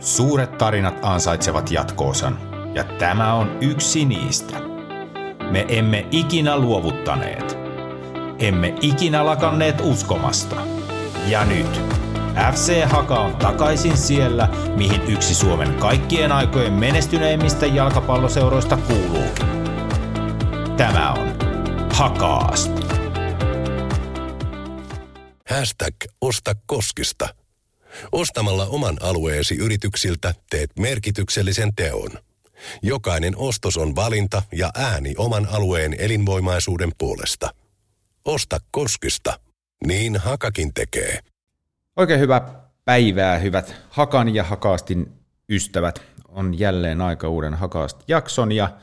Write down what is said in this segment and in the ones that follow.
Suuret tarinat ansaitsevat jatkoosan, ja tämä on yksi niistä. Me emme ikinä luovuttaneet. Emme ikinä lakanneet uskomasta. Ja nyt FC Haka on takaisin siellä, mihin yksi Suomen kaikkien aikojen menestyneimmistä jalkapalloseuroista kuuluukin. Tämä on Hakaast. Hashtag Osta Koskista. Ostamalla oman alueesi yrityksiltä teet merkityksellisen teon. Jokainen ostos on valinta ja ääni oman alueen elinvoimaisuuden puolesta. Osta Koskista. Niin Hakakin tekee. Oikein hyvää päivää, hyvät Hakan ja Hakaastin ystävät. On jälleen aika uuden Hakaast-jakson ja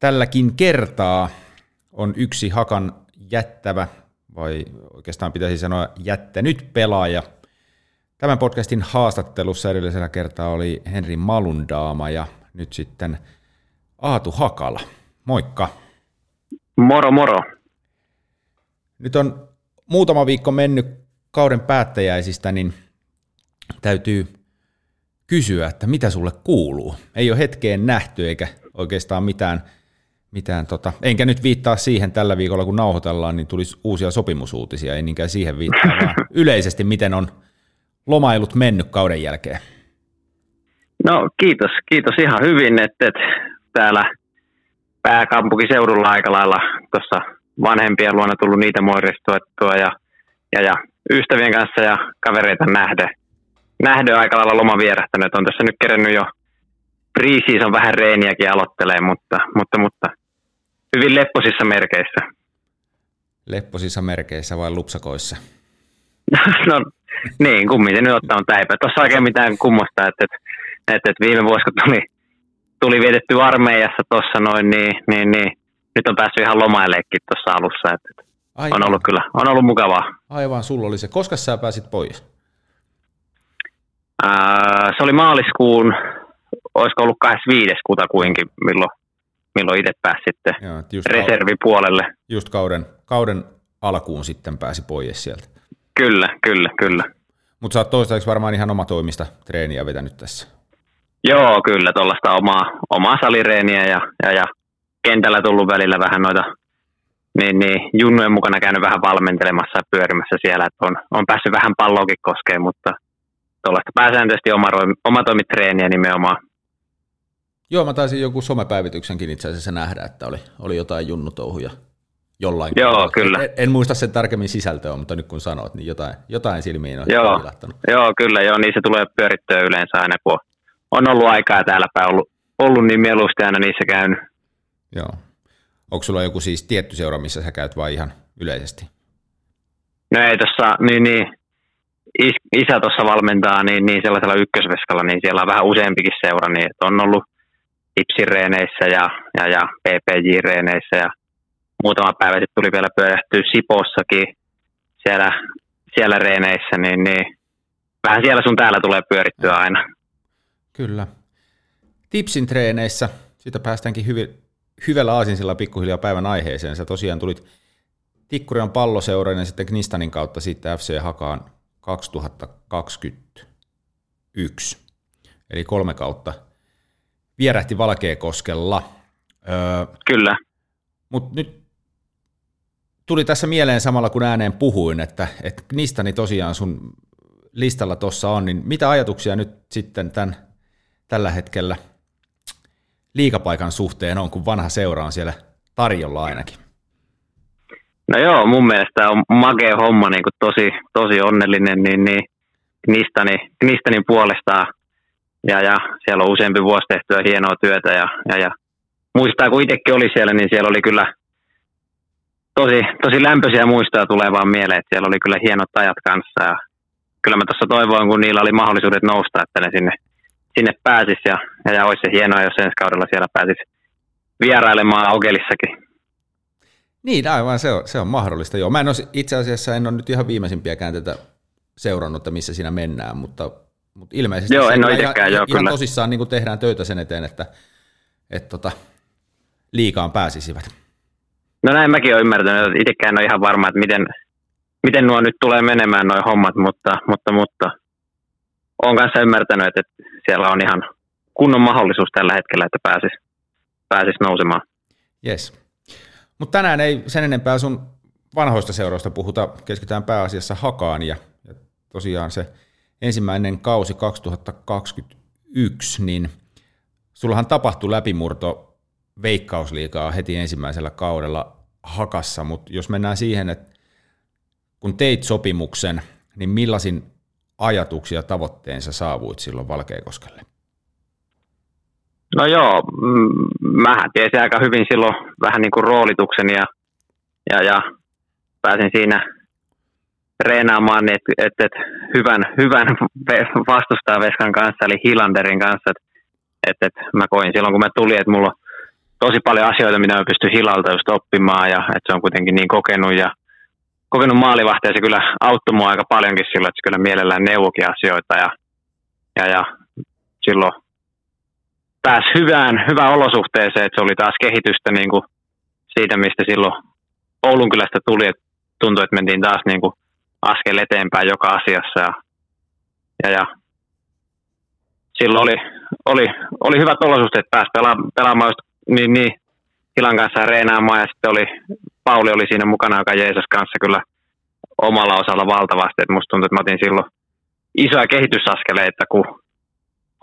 tälläkin kertaa on yksi Hakan jättävä, vai oikeastaan pitäisi sanoa jättänyt pelaaja. Tämän podcastin haastattelussa edellisellä kertaa oli Henri Malundaama ja nyt sitten Aatu Hakala. Moikka. Moro moro. Nyt on muutama viikko mennyt kauden päättäjäisistä, niin täytyy kysyä, että mitä sulle kuuluu. Ei ole hetkeen nähty eikä oikeastaan mitään, mitään tota, enkä nyt viittaa siihen tällä viikolla, kun nauhoitellaan, niin tulisi uusia sopimusuutisia, ei niinkään siihen viittaa, vaan yleisesti miten on lomailut mennyt kauden jälkeen. No kiitos, kiitos ihan hyvin, että, että täällä pääkaupunkiseudulla aika lailla tuossa vanhempien luona tullut niitä moiristua ja, ja, ja ystävien kanssa ja kavereita nähdä. Nähdä aika lailla loma vierähtänyt. On tässä nyt kerennyt jo pre on vähän reeniäkin aloittelee, mutta, mutta, mutta hyvin lepposissa merkeissä. Lepposissa merkeissä vai lupsakoissa? no niin, kummin se nyt ottaa on täipä. Tuossa oikein mitään kummosta, että, että, että, että viime vuosi kun tuli, tuli vietetty armeijassa tuossa noin, niin, niin, niin, nyt on päässyt ihan lomailleekin tuossa alussa. Että, Aivan. On ollut kyllä, on ollut mukavaa. Aivan, sulla oli se. Koska sä pääsit pois? Ää, se oli maaliskuun, olisiko ollut 25. kutakuinkin, milloin, milloin itse pääsi sitten Joo, just reservipuolelle. Just kauden, kauden alkuun sitten pääsi pois sieltä. Kyllä, kyllä, kyllä. Mutta sä oot toistaiseksi varmaan ihan oma toimista treeniä vetänyt tässä. Joo, kyllä, tuollaista omaa, omaa salireeniä ja, ja, ja kentällä tullut välillä vähän noita niin, niin junnujen mukana käynyt vähän valmentelemassa ja pyörimässä siellä, että on, on päässyt vähän palloakin koskeen, mutta tuollaista pääsääntöisesti oma, oma toimitreeniä nimenomaan. Joo, mä taisin joku somepäivityksenkin itse asiassa nähdä, että oli, oli jotain junnutouhuja jollain Joo, kyllä. En, en, muista sen tarkemmin sisältöä, mutta nyt kun sanot, niin jotain, jotain silmiin on joo, joo, kyllä, joo, niin se tulee pyörittyä yleensä aina, kun on ollut aikaa täällä päin ollut, ollut niin mieluusti aina niissä käynyt. Joo. Onko sulla joku siis tietty seura, missä sä käyt vai ihan yleisesti? No ei tuossa, niin, niin is, isä tuossa valmentaa niin, niin sellaisella ykkösveskalla, niin siellä on vähän useampikin seura, niin on ollut Ipsireeneissä ja, ja, ja PPJ-reeneissä ja muutama päivä sitten tuli vielä pyörähtyä Sipossakin siellä, siellä reeneissä, niin, niin vähän siellä sun täällä tulee pyörittyä aina. Kyllä. Tipsin treeneissä, siitä päästäänkin hyvin, hyvällä aasinsillaan pikkuhiljaa päivän aiheeseen. Sä tosiaan tulit Tikkurian palloseuran ja sitten Knistanin kautta sitten FC Hakaan 2021. Eli kolme kautta vierähti Valkeakoskella. Öö, Kyllä. Mutta nyt tuli tässä mieleen samalla kun ääneen puhuin, että, että Knistani tosiaan sun listalla tuossa on, niin mitä ajatuksia nyt sitten tämän, tällä hetkellä – liikapaikan suhteen on, kun vanha seura on siellä tarjolla ainakin? No joo, mun mielestä on makea homma, niin kuin tosi, tosi onnellinen, niin, niin Knistani, Knistanin puolestaan. Ja, ja siellä on useampi vuosi tehtyä hienoa työtä ja, ja, ja muistaa, kun itsekin oli siellä, niin siellä oli kyllä tosi, tosi lämpöisiä muistoja tulee vaan mieleen, että siellä oli kyllä hienot ajat kanssa ja kyllä mä tuossa toivoin, kun niillä oli mahdollisuudet nousta, että ne sinne sinne pääsisi ja, ja, olisi se hienoa, jos ensi kaudella siellä pääsisi vierailemaan Okelissakin. Niin, aivan se on, se on mahdollista. Joo. Mä en ole, itse asiassa en ole nyt ihan viimeisimpiä käänteitä seurannut, että missä siinä mennään, mutta, mutta ilmeisesti joo, en ole ihan, joo, ihan tosissaan niin tehdään töitä sen eteen, että, että tota, liikaan pääsisivät. No näin mäkin olen ymmärtänyt, että itsekään en ole ihan varma, että miten, miten nuo nyt tulee menemään nuo hommat, mutta, mutta, mutta olen kanssa ymmärtänyt, että, siellä on ihan kunnon mahdollisuus tällä hetkellä, että pääsisi pääsis nousemaan. Yes. Mutta tänään ei sen enempää sun vanhoista seuroista puhuta, keskitytään pääasiassa Hakaan ja, ja tosiaan se ensimmäinen kausi 2021, niin sullahan tapahtui läpimurto veikkausliikaa heti ensimmäisellä kaudella Hakassa, mutta jos mennään siihen, että kun teit sopimuksen, niin millaisin ajatuksia tavoitteensa saavuit silloin Valkeakoskelle? No joo, mähän tiesin aika hyvin silloin vähän niin kuin roolituksen ja, ja, ja pääsin siinä treenaamaan että et, et hyvän, hyvän vastustajaveskan kanssa, eli Hilanderin kanssa. Et, et mä koin silloin, kun mä tulin, että mulla tosi paljon asioita, mitä mä pystyn Hilalta just oppimaan, ja että se on kuitenkin niin kokenut ja kokenut maalivahti, ja se kyllä auttoi mua aika paljonkin silloin, että se kyllä mielellään neuvokin asioita, ja, ja, ja silloin pääsi hyvään, hyvään olosuhteeseen, että se oli taas kehitystä niin kuin siitä, mistä silloin Oulun kylästä tuli, että tuntui, että mentiin taas niin kuin askel eteenpäin joka asiassa. Ja, ja, ja silloin oli, oli, oli hyvät olosuhteet päästä pela- pelaamaan just, niin, niin Hilan kanssa reenaamaan ja sitten oli, Pauli oli siinä mukana, joka Jeesus kanssa kyllä omalla osalla valtavasti. Et musta tuntui, että mä otin silloin isoja kehitysaskeleita, kun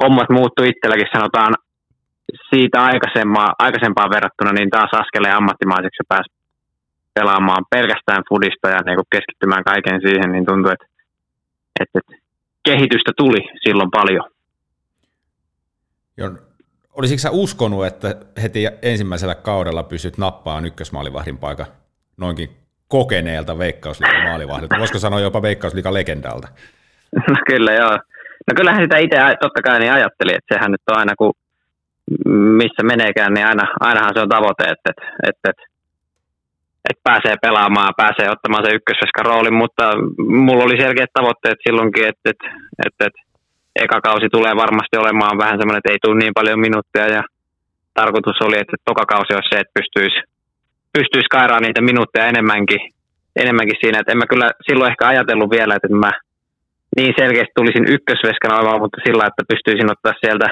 hommat muuttui itselläkin sanotaan siitä aikaisempaa, aikaisempaan verrattuna, niin taas askeleen ammattimaiseksi pääsi pelaamaan pelkästään fudista ja niin keskittymään kaiken siihen, niin tuntuu, että, että, että kehitystä tuli silloin paljon. Olisitko sä uskonut, että heti ensimmäisellä kaudella pystyt nappaan ykkösmaalivahdin paikan noinkin kokeneelta veikkausliikan maalivahdilta? Voisiko sanoa jopa veikkausliikan legendalta? No kyllä joo. No kyllähän sitä itse totta kai niin ajattelin, että sehän nyt on aina kun missä meneekään, niin aina, ainahan se on tavoite, että, että, että, että että pääsee pelaamaan, pääsee ottamaan se ykkösveskan roolin, mutta mulla oli selkeät tavoitteet silloinkin, että, että, että, että eka kausi tulee varmasti olemaan vähän semmoinen, että ei tule niin paljon minuuttia ja tarkoitus oli, että toka kausi olisi se, että pystyisi, pystyisi kairaan niitä minuutteja enemmänkin, enemmänkin siinä, että en mä kyllä silloin ehkä ajatellut vielä, että mä niin selkeästi tulisin ykkösveskan olemaan, mutta sillä, että pystyisin ottaa sieltä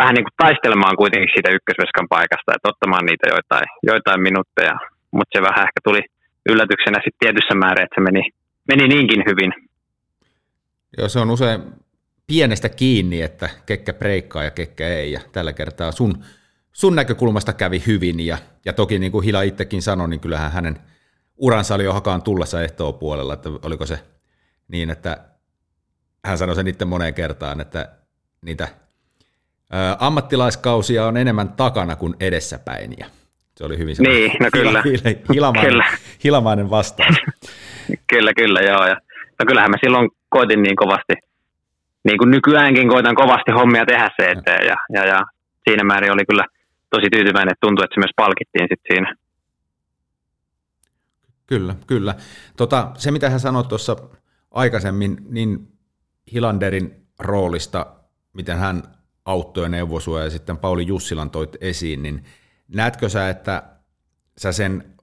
vähän niin kuin taistelemaan kuitenkin siitä ykkösveskan paikasta, että ottamaan niitä joitain, joitain minuutteja mutta se vähän ehkä tuli yllätyksenä sitten tietyssä määrin, että se meni, meni niinkin hyvin. Joo, se on usein pienestä kiinni, että kekkä breikkaa ja kekkä ei, ja tällä kertaa sun, sun näkökulmasta kävi hyvin, ja, ja toki niin kuin Hila itsekin sanoi, niin kyllähän hänen uransa oli jo hakaan tullessa ehtoon puolella, että oliko se niin, että hän sanoi sen itse moneen kertaan, että niitä ammattilaiskausia on enemmän takana kuin edessäpäin, ja se oli hyvin niin, no kyllä. Hila, hilamainen, kyllä. hilamainen vastaus. kyllä, kyllä, joo. Ja, no kyllähän mä silloin koitin niin kovasti, niin kuin nykyäänkin koitan kovasti hommia tehdä se eteen. Ja, ja, ja siinä määrin oli kyllä tosi tyytyväinen, että tuntui, että se myös palkittiin sitten siinä. Kyllä, kyllä. Tota, se, mitä hän sanoi tuossa aikaisemmin, niin Hilanderin roolista, miten hän auttoi neuvoi ja sitten Pauli Jussilan toit esiin, niin – Näetkö sä, että sä sen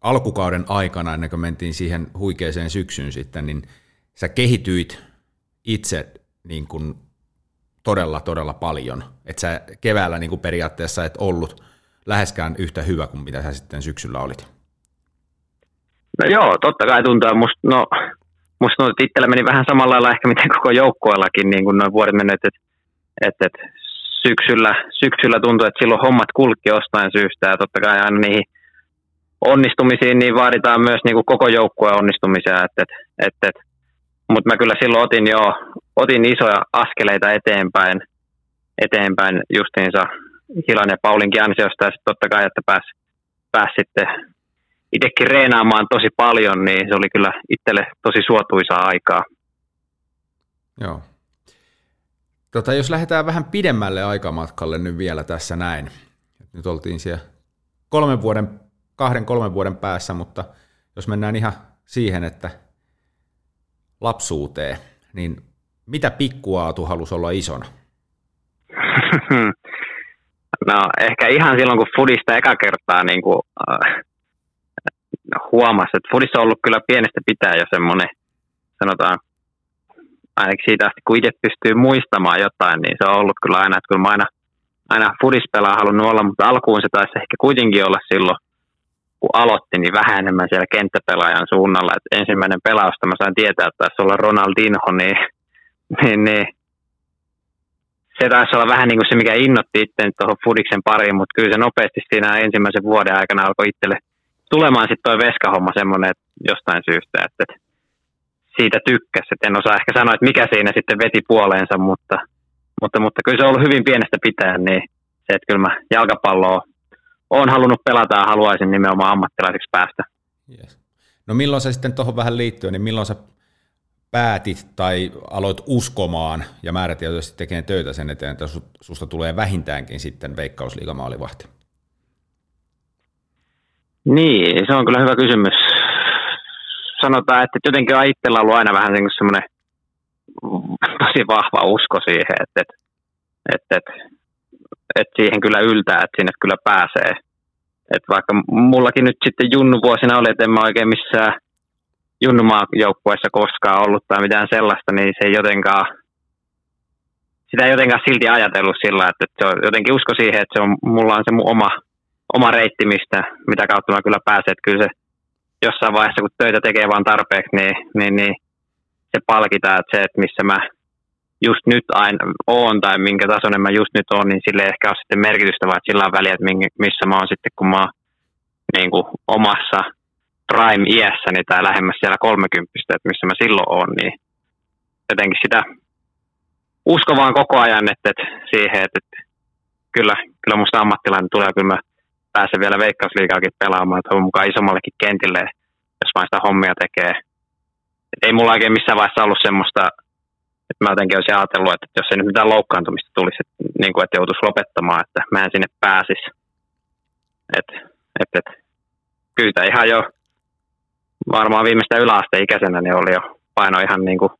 alkukauden aikana, ennen kuin mentiin siihen huikeeseen syksyyn sitten, niin sä kehityit itse niin kuin todella, todella paljon. Että sä keväällä niin kuin periaatteessa et ollut läheskään yhtä hyvä kuin mitä sä sitten syksyllä olit. No joo, totta kai tuntuu. Musta, no, musta no, itsellä meni vähän samalla lailla ehkä miten koko joukkueellakin niin kuin noin vuodet menneet, että et, et, syksyllä, syksyllä tuntui, että silloin hommat kulki jostain syystä ja totta kai aina niihin onnistumisiin niin vaaditaan myös niin kuin koko joukkueen onnistumisia. Et, et, et, et. Mutta mä kyllä silloin otin jo otin isoja askeleita eteenpäin, eteenpäin justiinsa Hilan ja Paulinkin ansiosta ja sitten totta kai, että pääsi pääs sitten itsekin reenaamaan tosi paljon, niin se oli kyllä itselle tosi suotuisaa aikaa. Joo, Tota, jos lähdetään vähän pidemmälle aikamatkalle nyt vielä tässä näin. Nyt oltiin siellä kolmen vuoden, kahden kolmen vuoden päässä, mutta jos mennään ihan siihen, että lapsuuteen, niin mitä pikkuaatu halusi olla isona? No ehkä ihan silloin, kun Fudista eka kertaa niin kuin, äh, huomasi, että Fudissa on ollut kyllä pienestä pitää jo semmoinen, sanotaan, ainakin siitä asti, kun itse pystyy muistamaan jotain, niin se on ollut kyllä aina, että kyllä mä aina, aina fudispelaa halunnut olla, mutta alkuun se taisi ehkä kuitenkin olla silloin, kun aloitti, niin vähän enemmän siellä kenttäpelaajan suunnalla. Et ensimmäinen pelausta mä sain tietää, että taisi olla Ronaldinho, niin, niin, niin se taisi olla vähän niin kuin se, mikä innotti itse tuohon Fudiksen pariin, mutta kyllä se nopeasti siinä ensimmäisen vuoden aikana alkoi itselle tulemaan sitten toi veskahomma semmoinen, että jostain syystä, että, että siitä tykkäsi. Että en osaa ehkä sanoa, että mikä siinä sitten veti puoleensa, mutta, mutta, mutta kyllä se on ollut hyvin pienestä pitäen, niin se, että kyllä mä jalkapalloa olen halunnut pelata ja haluaisin nimenomaan ammattilaiseksi päästä. Yes. No milloin se sitten tuohon vähän liittyy, niin milloin sä päätit tai aloit uskomaan ja määrätietoisesti tekemään töitä sen eteen, että susta tulee vähintäänkin sitten veikkausliigamaalivahti? Niin, se on kyllä hyvä kysymys. Sanotaan, että jotenkin on ollut aina vähän niin semmoinen tosi vahva usko siihen, että, että, että, että, että siihen kyllä yltää, että sinne kyllä pääsee. Että vaikka mullakin nyt sitten junnu vuosina oli, että en mä oikein missään junnumaajoukkueessa koskaan ollut tai mitään sellaista, niin se ei jotenkaan, sitä ei jotenkaan silti ajatellut sillä, että, että se on jotenkin usko siihen, että se on, mulla on se mun oma oma reitti, mistä, mitä kautta mä kyllä pääsen. Että kyllä se jossain vaiheessa, kun töitä tekee vaan tarpeeksi, niin, niin, niin se palkitaan, että se, että missä mä just nyt aina oon tai minkä tasoinen mä just nyt oon, niin sille ehkä on sitten merkitystä, vaan sillä on väliä, että missä mä oon sitten, kun mä oon niin kuin omassa prime-iässäni tai lähemmäs siellä 30, että missä mä silloin oon, niin jotenkin sitä usko vaan koko ajan että, että siihen, että, että kyllä, kyllä musta ammattilainen tulee, kyllä mä pääse vielä veikkausliikaakin pelaamaan, että on mukaan isommallekin kentille, jos vain sitä hommia tekee. Et ei mulla oikein missään vaiheessa ollut semmoista, että mä jotenkin olisin ajatellut, että jos ei nyt mitään loukkaantumista tulisi, että, niin kuin, että joutuisi lopettamaan, että mä en sinne pääsisi. Et, et, et, kyllä ihan jo varmaan viimeistä yläasteikäisenä niin oli jo paino ihan niin kuin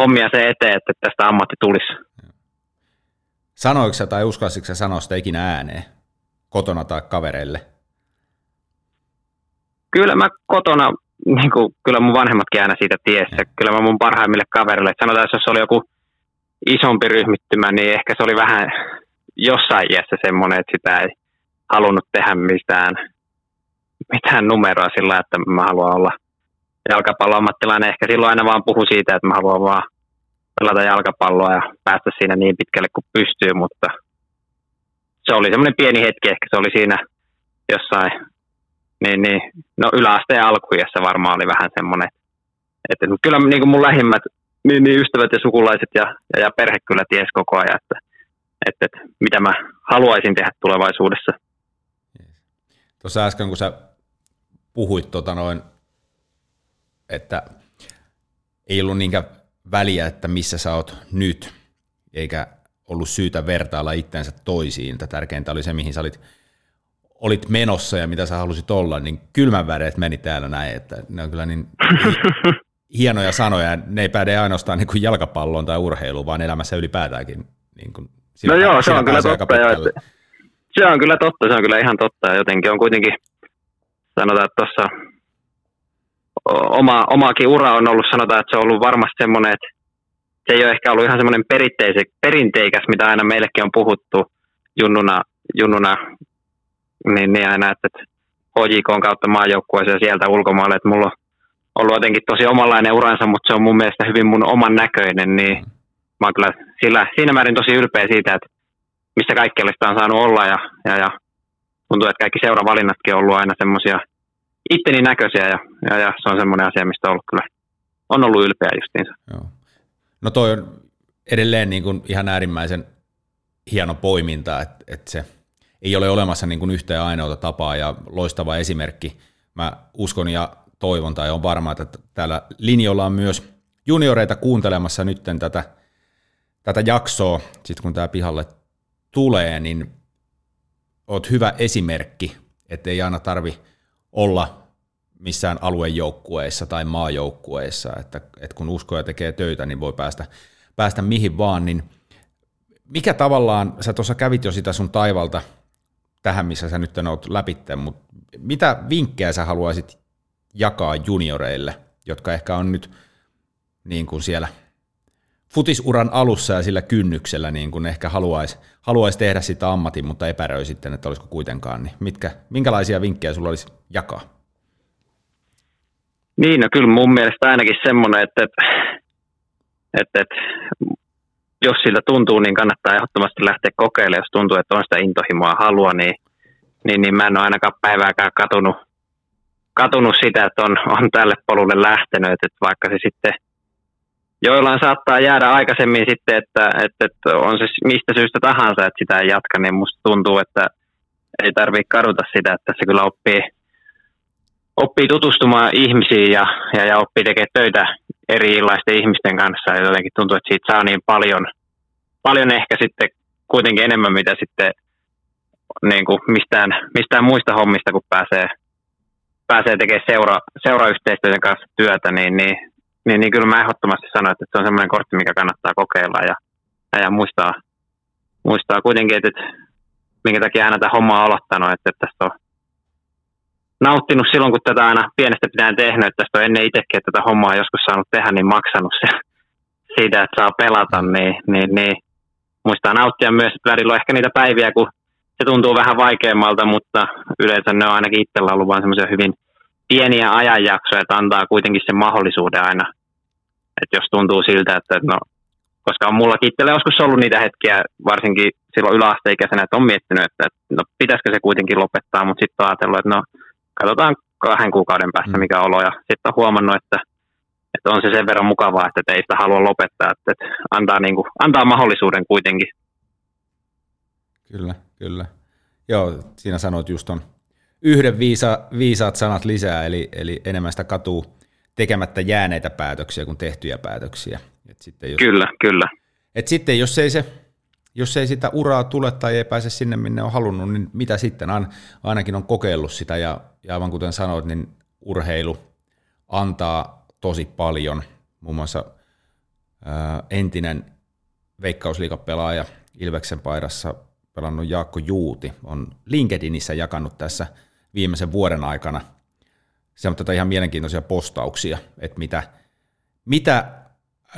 hommia se eteen, että tästä ammatti tulisi. Sanoiko sä tai uskalsitko sä sanoa sitä ikinä ääneen? kotona tai kavereille? Kyllä mä kotona, niin kuin, kyllä mun vanhemmatkin aina siitä tiesi. Kyllä mä mun parhaimmille kavereille, että sanotaan, että jos oli joku isompi ryhmittymä, niin ehkä se oli vähän jossain iässä semmoinen, että sitä ei halunnut tehdä mitään, mitään numeroa sillä, että mä haluan olla jalkapalloammattilainen. Ehkä silloin aina vaan puhu siitä, että mä haluan vaan pelata jalkapalloa ja päästä siinä niin pitkälle kuin pystyy, mutta se oli semmoinen pieni hetki, ehkä se oli siinä jossain, niin, niin no yläasteen alkujassa varmaan oli vähän semmoinen, että kyllä niin kuin mun lähimmät niin, niin ystävät ja sukulaiset ja, ja, ja perhe kyllä ties koko ajan, että, että, että mitä mä haluaisin tehdä tulevaisuudessa. Tuossa äsken, kun sä puhuit tota noin, että ei ollut niinkään väliä, että missä sä oot nyt, eikä ollut syytä vertailla itseensä toisiin. Tämä tärkeintä oli se, mihin sä olit, olit menossa ja mitä sä halusit olla, niin kylmän väreet meni täällä näin, että ne on kyllä niin hienoja sanoja. Ne ei päde ainoastaan niin kuin jalkapalloon tai urheiluun, vaan elämässä ylipäätäänkin. Niin kuin no joo, se on kyllä totta. Jo, se on kyllä totta, se on kyllä ihan totta. Jotenkin on kuitenkin, sanotaan, että tuossa oma, omaakin ura on ollut, sanotaan, että se on ollut varmasti semmoinen, että se ei ole ehkä ollut ihan semmoinen perinteikäs, mitä aina meillekin on puhuttu junnuna, junnuna niin, niin aina, että, että HJK on kautta maajoukkueeseen ja sieltä ulkomaille, että mulla on ollut jotenkin tosi omanlainen uransa, mutta se on mun mielestä hyvin mun oman näköinen, niin mä oon kyllä sillä, siinä määrin tosi ylpeä siitä, että missä kaikkialla sitä on saanut olla ja, ja, ja tuntuu, että kaikki seuravalinnatkin on ollut aina semmoisia itteni näköisiä ja, ja, ja, se on semmoinen asia, mistä on ollut kyllä on ollut ylpeä justiinsa. Joo. No toi on edelleen niin kuin ihan äärimmäisen hieno poiminta, että, että se ei ole olemassa niin kuin yhtä ja ainoata tapaa ja loistava esimerkki. Mä uskon ja toivon tai on varma, että täällä linjoilla on myös junioreita kuuntelemassa nyt tätä, tätä jaksoa, sitten kun tämä pihalle tulee, niin oot hyvä esimerkki, että ei aina tarvi olla missään aluejoukkueissa tai maajoukkueissa, että, että kun uskoja tekee töitä, niin voi päästä, päästä mihin vaan, niin mikä tavallaan, sä tuossa kävit jo sitä sun taivalta tähän, missä sä nyt oot läpitte, mutta mitä vinkkejä sä haluaisit jakaa junioreille, jotka ehkä on nyt niin kuin siellä futisuran alussa ja sillä kynnyksellä niin kun ehkä haluaisi haluais tehdä sitä ammatin, mutta epäröi sitten, että olisiko kuitenkaan, niin mitkä, minkälaisia vinkkejä sulla olisi jakaa? Niin, no kyllä mun mielestä ainakin semmoinen, että, että, että jos sillä tuntuu, niin kannattaa ehdottomasti lähteä kokeilemaan. Jos tuntuu, että on sitä intohimoa halua, niin, niin, niin mä en ole ainakaan päivääkään katunut, katunut sitä, että on, on tälle polulle lähtenyt. Että vaikka se sitten joillain saattaa jäädä aikaisemmin sitten, että, että, että on se mistä syystä tahansa, että sitä ei jatka, niin musta tuntuu, että ei tarvitse kaduta sitä, että se kyllä oppii, oppii tutustumaan ihmisiin ja, ja, ja oppii tekemään töitä erilaisten ihmisten kanssa. Ja jotenkin tuntuu, että siitä saa niin paljon, paljon ehkä sitten kuitenkin enemmän, mitä sitten niin kuin mistään, mistään muista hommista, kun pääsee, pääsee tekemään seura, seurayhteistyöiden kanssa työtä, niin, niin niin, niin kyllä mä ehdottomasti sanoin, että se on semmoinen kortti, mikä kannattaa kokeilla ja, ja muistaa, muistaa kuitenkin, että, että minkä takia aina tätä hommaa aloittanut, että, että tästä on nauttinut silloin, kun tätä aina pienestä pitää tehnyt, että tästä on ennen itsekin, että tätä hommaa on joskus saanut tehdä, niin maksanut se siitä, että saa pelata, niin, niin, niin muistaa nauttia myös, että välillä on ehkä niitä päiviä, kun se tuntuu vähän vaikeammalta, mutta yleensä ne on ainakin itsellä ollut vain semmoisia hyvin pieniä ajanjaksoja, että antaa kuitenkin sen mahdollisuuden aina. Että jos tuntuu siltä, että no, koska on mullakin itsellä joskus ollut niitä hetkiä, varsinkin silloin yläasteikäisenä, että on miettinyt, että no, pitäisikö se kuitenkin lopettaa, mutta sitten on ajatellut, että no katsotaan kahden kuukauden päästä mm. mikä olo, ja sitten on huomannut, että, että on se sen verran mukavaa, että ei sitä halua lopettaa, että, että antaa, niin kuin, antaa mahdollisuuden kuitenkin. Kyllä, kyllä. Joo, siinä sanoit just on yhden viisa, viisaat sanat lisää, eli, eli enemmän sitä katuu tekemättä jääneitä päätöksiä kuin tehtyjä päätöksiä. Et sitten jos, kyllä, kyllä. Et sitten jos ei, se, jos ei sitä uraa tule tai ei pääse sinne, minne on halunnut, niin mitä sitten? Ainakin on kokeillut sitä ja, ja aivan kuten sanoit, niin urheilu antaa tosi paljon. Muun muassa ää, entinen veikkausliikapelaaja Ilveksen paidassa pelannut Jaakko Juuti on LinkedInissä jakanut tässä – viimeisen vuoden aikana. Se on tätä ihan mielenkiintoisia postauksia, että mitä, mitä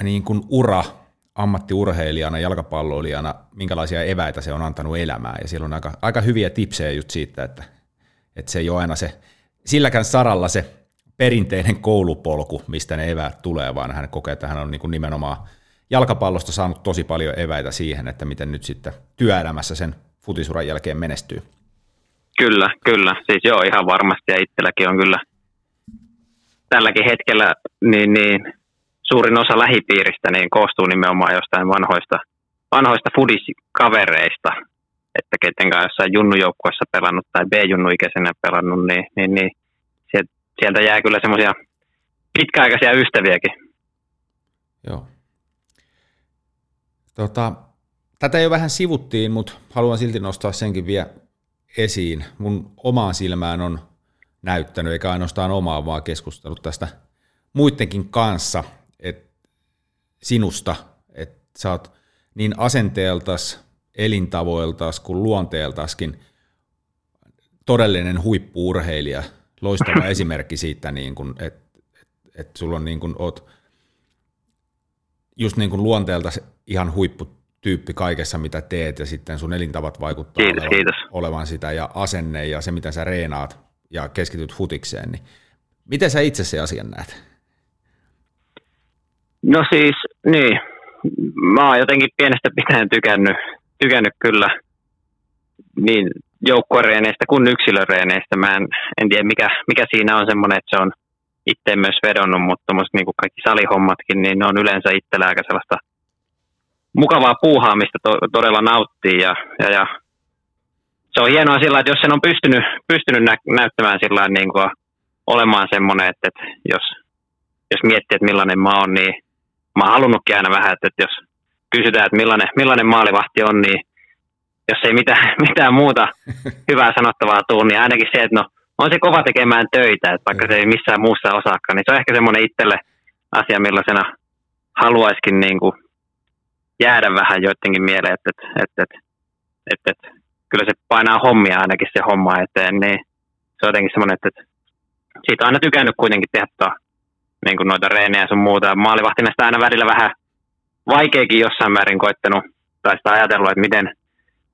niin kuin ura ammattiurheilijana, jalkapalloilijana, minkälaisia eväitä se on antanut elämään. Ja siellä on aika, aika hyviä tipsejä just siitä, että, että se ei ole aina se, silläkään saralla se perinteinen koulupolku, mistä ne eväät tulee, vaan hän kokee, että hän on niin kuin nimenomaan jalkapallosta saanut tosi paljon eväitä siihen, että miten nyt sitten työelämässä sen futisuran jälkeen menestyy. Kyllä, kyllä. Siis joo, ihan varmasti. Ja itselläkin on kyllä tälläkin hetkellä niin, niin suurin osa lähipiiristä niin koostuu nimenomaan jostain vanhoista, vanhoista fudiskavereista, että keten kanssa jossain junnujoukkuessa pelannut tai B-junnuikäisenä pelannut, niin, niin, niin sieltä jää kyllä semmoisia pitkäaikaisia ystäviäkin. Joo. Tota, tätä jo vähän sivuttiin, mutta haluan silti nostaa senkin vielä esiin. Mun omaan silmään on näyttänyt, eikä ainoastaan omaa, vaan keskustellut tästä muidenkin kanssa, että sinusta, että sä oot niin asenteeltas, elintavoiltas kuin luonteeltaskin todellinen huippuurheilija. Loistava esimerkki siitä, niin kun, että et, et sulla on niin kun, oot just niin kuin luonteelta ihan huippu tyyppi kaikessa, mitä teet, ja sitten sun elintavat vaikuttaa kiitos, olevan, kiitos. olevan sitä, ja asenne ja se, mitä sä reenaat ja keskityt futikseen, niin miten sä itse se asian näet? No siis, niin, mä oon jotenkin pienestä pitäen tykännyt, tykännyt kyllä niin joukkuereeneistä kuin yksilöreeneistä. Mä en, en tiedä, mikä, mikä siinä on semmoinen, että se on itse myös vedonnut, mutta niin kuin kaikki salihommatkin, niin ne on yleensä itsellä aika sellaista – mukavaa puuhaamista to, todella nauttii ja, ja, ja, se on hienoa sillä, että jos sen on pystynyt, pystynyt nä, näyttämään sillä niin kuin olemaan semmoinen, että, että jos, jos miettii, että millainen mä oon, niin mä oon halunnutkin aina vähän, että, että jos kysytään, että millainen, millainen maalivahti on, niin jos ei mitään, mitään muuta hyvää sanottavaa tule, niin ainakin se, että no, on se kova tekemään töitä, että vaikka se ei missään muussa osaakaan, niin se on ehkä semmoinen itselle asia, millaisena haluaisikin niin kuin jäädä vähän joidenkin mieleen, että, että, että, että, että, että kyllä se painaa hommia ainakin se homma eteen, niin se on jotenkin semmoinen, että, että siitä on aina tykännyt kuitenkin tehdä tuo, niin kuin noita reenejä ja sun muuta. Maalivahtina sitä aina välillä vähän vaikeakin jossain määrin koittanut tai sitä ajatellut, että miten,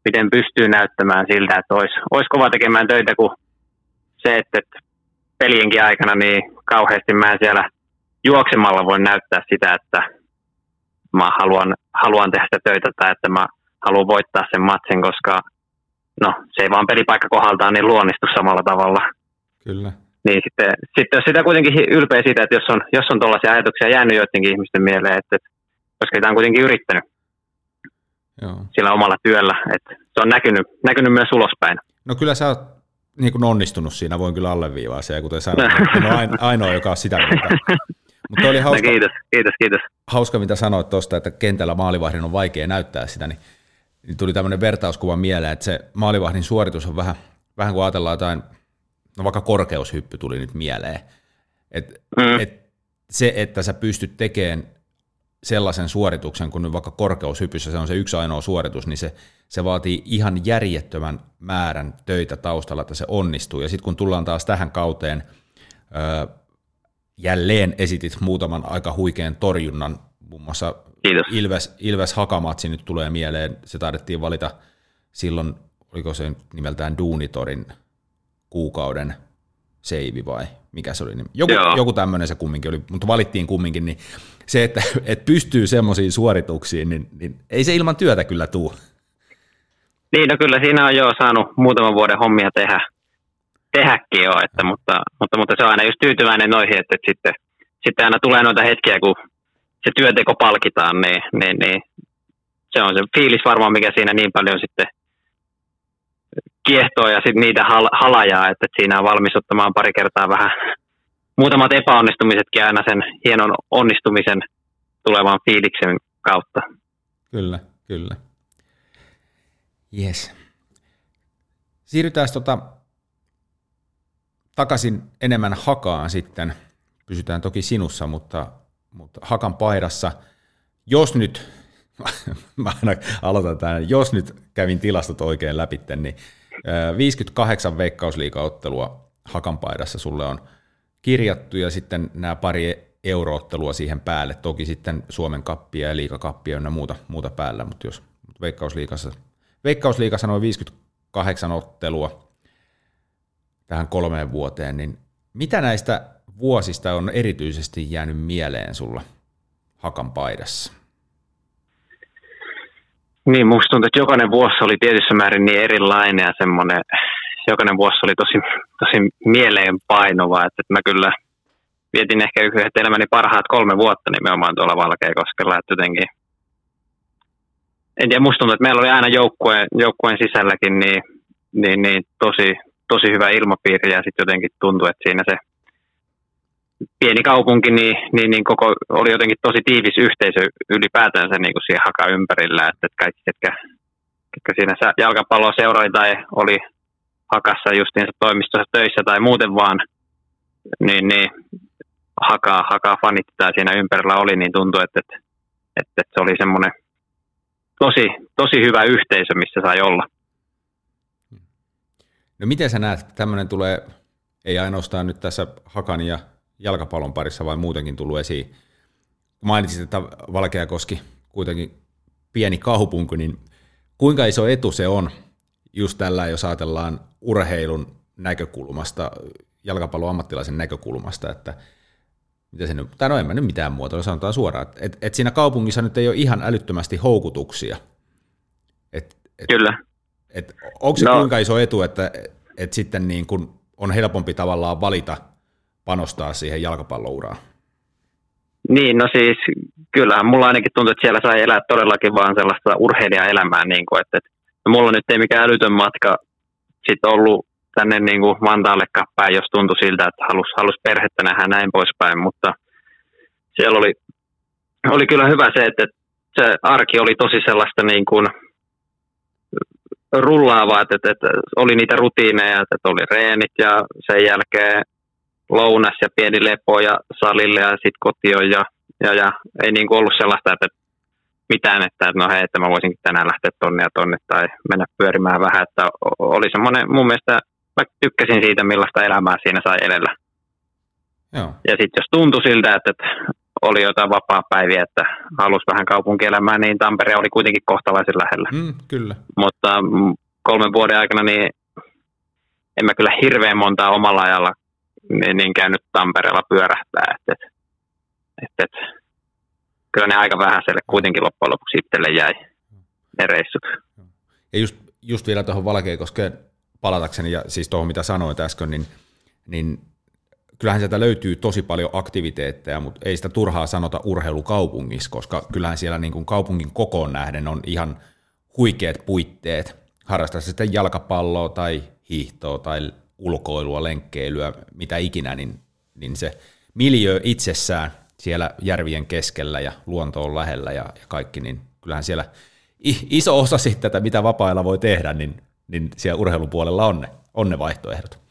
miten pystyy näyttämään siltä, että olisi, olisi kova tekemään töitä, kun se, että, että pelienkin aikana niin kauheasti mä en siellä juoksemalla voi näyttää sitä, että mä haluan, haluan tehdä töitä tai että mä haluan voittaa sen matsin, koska no, se ei vaan pelipaikka kohdaltaan niin luonnistu samalla tavalla. Kyllä. Niin sitten, sitten jos sitä kuitenkin ylpeä siitä, että jos on, jos on tuollaisia ajatuksia jäänyt joidenkin ihmisten mieleen, että, että koska sitä on kuitenkin yrittänyt Joo. sillä omalla työllä, että se on näkynyt, näkynyt myös ulospäin. No kyllä sä oot niin kuin onnistunut siinä, voin kyllä alleviivaa se, ja kuten sanoin, en ole ainoa, joka on sitä mieltä. Mutta oli no hauska, no kiitos, kiitos, kiitos. Hauska, mitä sanoit tuosta, että kentällä maalivahdin on vaikea näyttää sitä, niin, niin tuli tämmöinen vertauskuva mieleen, että se maalivahdin suoritus on vähän, vähän kuin ajatellaan jotain, no vaikka korkeushyppy tuli nyt mieleen. Et, mm. et se, että sä pystyt tekemään sellaisen suorituksen, kun nyt vaikka korkeushypyssä se on se yksi ainoa suoritus, niin se, se vaatii ihan järjettömän määrän töitä taustalla, että se onnistuu. Ja sitten kun tullaan taas tähän kauteen, öö, jälleen esitit muutaman aika huikean torjunnan, muun muassa Kiitos. Ilves, Ilves Hakamatsi nyt tulee mieleen, se taidettiin valita silloin, oliko se nimeltään Duunitorin kuukauden seivi vai mikä se oli, joku, joku tämmöinen se kumminkin oli, mutta valittiin kumminkin, niin se, että, että pystyy semmoisiin suorituksiin, niin, niin ei se ilman työtä kyllä tuu. Niin, no kyllä siinä on jo saanut muutaman vuoden hommia tehdä, tehdäkin jo, että, mutta, mutta, mutta, se on aina just tyytyväinen noihin, että, että sitten, sitten aina tulee noita hetkiä, kun se työteko palkitaan, niin, niin, niin se on se fiilis varmaan, mikä siinä niin paljon sitten kiehtoo ja sitten niitä hal- halajaa, että, että siinä on valmis ottamaan pari kertaa vähän muutamat epäonnistumisetkin aina sen hienon onnistumisen tulevan fiiliksen kautta. Kyllä, kyllä. Yes. Siirrytään tota takaisin enemmän hakaan sitten. Pysytään toki sinussa, mutta, mutta hakan paidassa. Jos nyt, mä aloitan tämän, jos nyt kävin tilastot oikein läpi, niin 58 veikkausliikaottelua hakan paidassa sulle on kirjattu ja sitten nämä pari euroottelua siihen päälle. Toki sitten Suomen kappia ja liikakappia ja muuta, muuta päällä, mutta jos Veikkausliikassa, Veikkausliikassa noin 58 ottelua tähän kolmeen vuoteen, niin mitä näistä vuosista on erityisesti jäänyt mieleen sulla Hakan paidassa? Niin, musta tuntuu, että jokainen vuosi oli tietyssä määrin niin erilainen ja semmoinen jokainen vuosi oli tosi, tosi mieleenpainova, että, että mä kyllä vietin ehkä yhdet elämäni parhaat kolme vuotta nimenomaan tuolla Valkeakoskella, että jotenkin en tiedä, musta tuntuu, että meillä oli aina joukkueen, joukkueen sisälläkin niin, niin, niin tosi, tosi hyvä ilmapiiri ja sitten jotenkin tuntui, että siinä se pieni kaupunki, niin, niin, niin koko, oli jotenkin tosi tiivis yhteisö ylipäätänsä niin kuin siihen haka ympärillä, että, kaikki, ketkä, ketkä siinä jalkapalloa seurasi tai oli hakassa justiinsa toimistossa töissä tai muuten vaan, niin, niin hakaa, hakaa fanit siinä ympärillä oli, niin tuntui, että, että, että, että se oli semmoinen tosi, tosi hyvä yhteisö, missä sai olla. No miten sä näet, että tämmöinen tulee, ei ainoastaan nyt tässä Hakan ja jalkapallon parissa, vaan muutenkin tullut esiin. Mainitsit, että Valkeakoski kuitenkin pieni kaupunki, niin kuinka iso etu se on just tällä, jos ajatellaan urheilun näkökulmasta, jalkapallon ammattilaisen näkökulmasta, että mitä se nyt, tai no en mä nyt mitään muuta, sanotaan suoraan, että et, et siinä kaupungissa nyt ei ole ihan älyttömästi houkutuksia. Et, et, Kyllä. Et, onko se no. kuinka iso etu, että et sitten niin kun on helpompi tavallaan valita panostaa siihen jalkapallouraan? Niin, no siis kyllähän mulla ainakin tuntuu, että siellä sai elää todellakin vaan sellaista urheilijaelämää, niin kuin, että, että mulla nyt ei mikään älytön matka sitten ollut tänne niin kuin Vantaalle päin, jos tuntui siltä, että halus, halus perhettä nähdä näin poispäin, mutta siellä oli, oli kyllä hyvä se, että se arki oli tosi sellaista niin kuin rullaavaa, että, että, että oli niitä rutiineja, että oli reenit ja sen jälkeen lounas ja pieni lepo ja salille ja sitten kotio ja, ja, ja ei niin kuin ollut sellaista, että mitään, että no hei, että mä voisinkin tänään lähteä tonne ja tonne tai mennä pyörimään vähän, että oli semmoinen mun mielestä, mä tykkäsin siitä, millaista elämää siinä sai elellä. Joo. Ja sitten jos tuntui siltä, että, että oli jotain vapaa-päiviä, että halusi vähän kaupunkielämää, niin Tampere oli kuitenkin kohtalaisen lähellä. Mm, kyllä. Mutta mm, kolmen vuoden aikana niin en mä kyllä hirveän montaa omalla ajalla niin, niin käynyt Tampereella pyörähtää. Et, et, et, et, kyllä ne aika vähäiselle kuitenkin loppujen lopuksi itselle jäi ne reissut. Ja just, just vielä tuohon Valkeakoskeen palatakseni, ja siis tuohon mitä sanoit äsken, niin, niin kyllähän sieltä löytyy tosi paljon aktiviteetteja, mutta ei sitä turhaa sanota urheilukaupungissa, koska kyllähän siellä niin kuin kaupungin kokoon nähden on ihan huikeat puitteet harrastaa sitten jalkapalloa tai hiihtoa tai ulkoilua, lenkkeilyä, mitä ikinä, niin, niin se miljö itsessään siellä järvien keskellä ja luonto on lähellä ja, ja kaikki, niin kyllähän siellä iso osa sitten tätä, mitä vapailla voi tehdä, niin, niin siellä urheilupuolella on ne, on ne vaihtoehdot.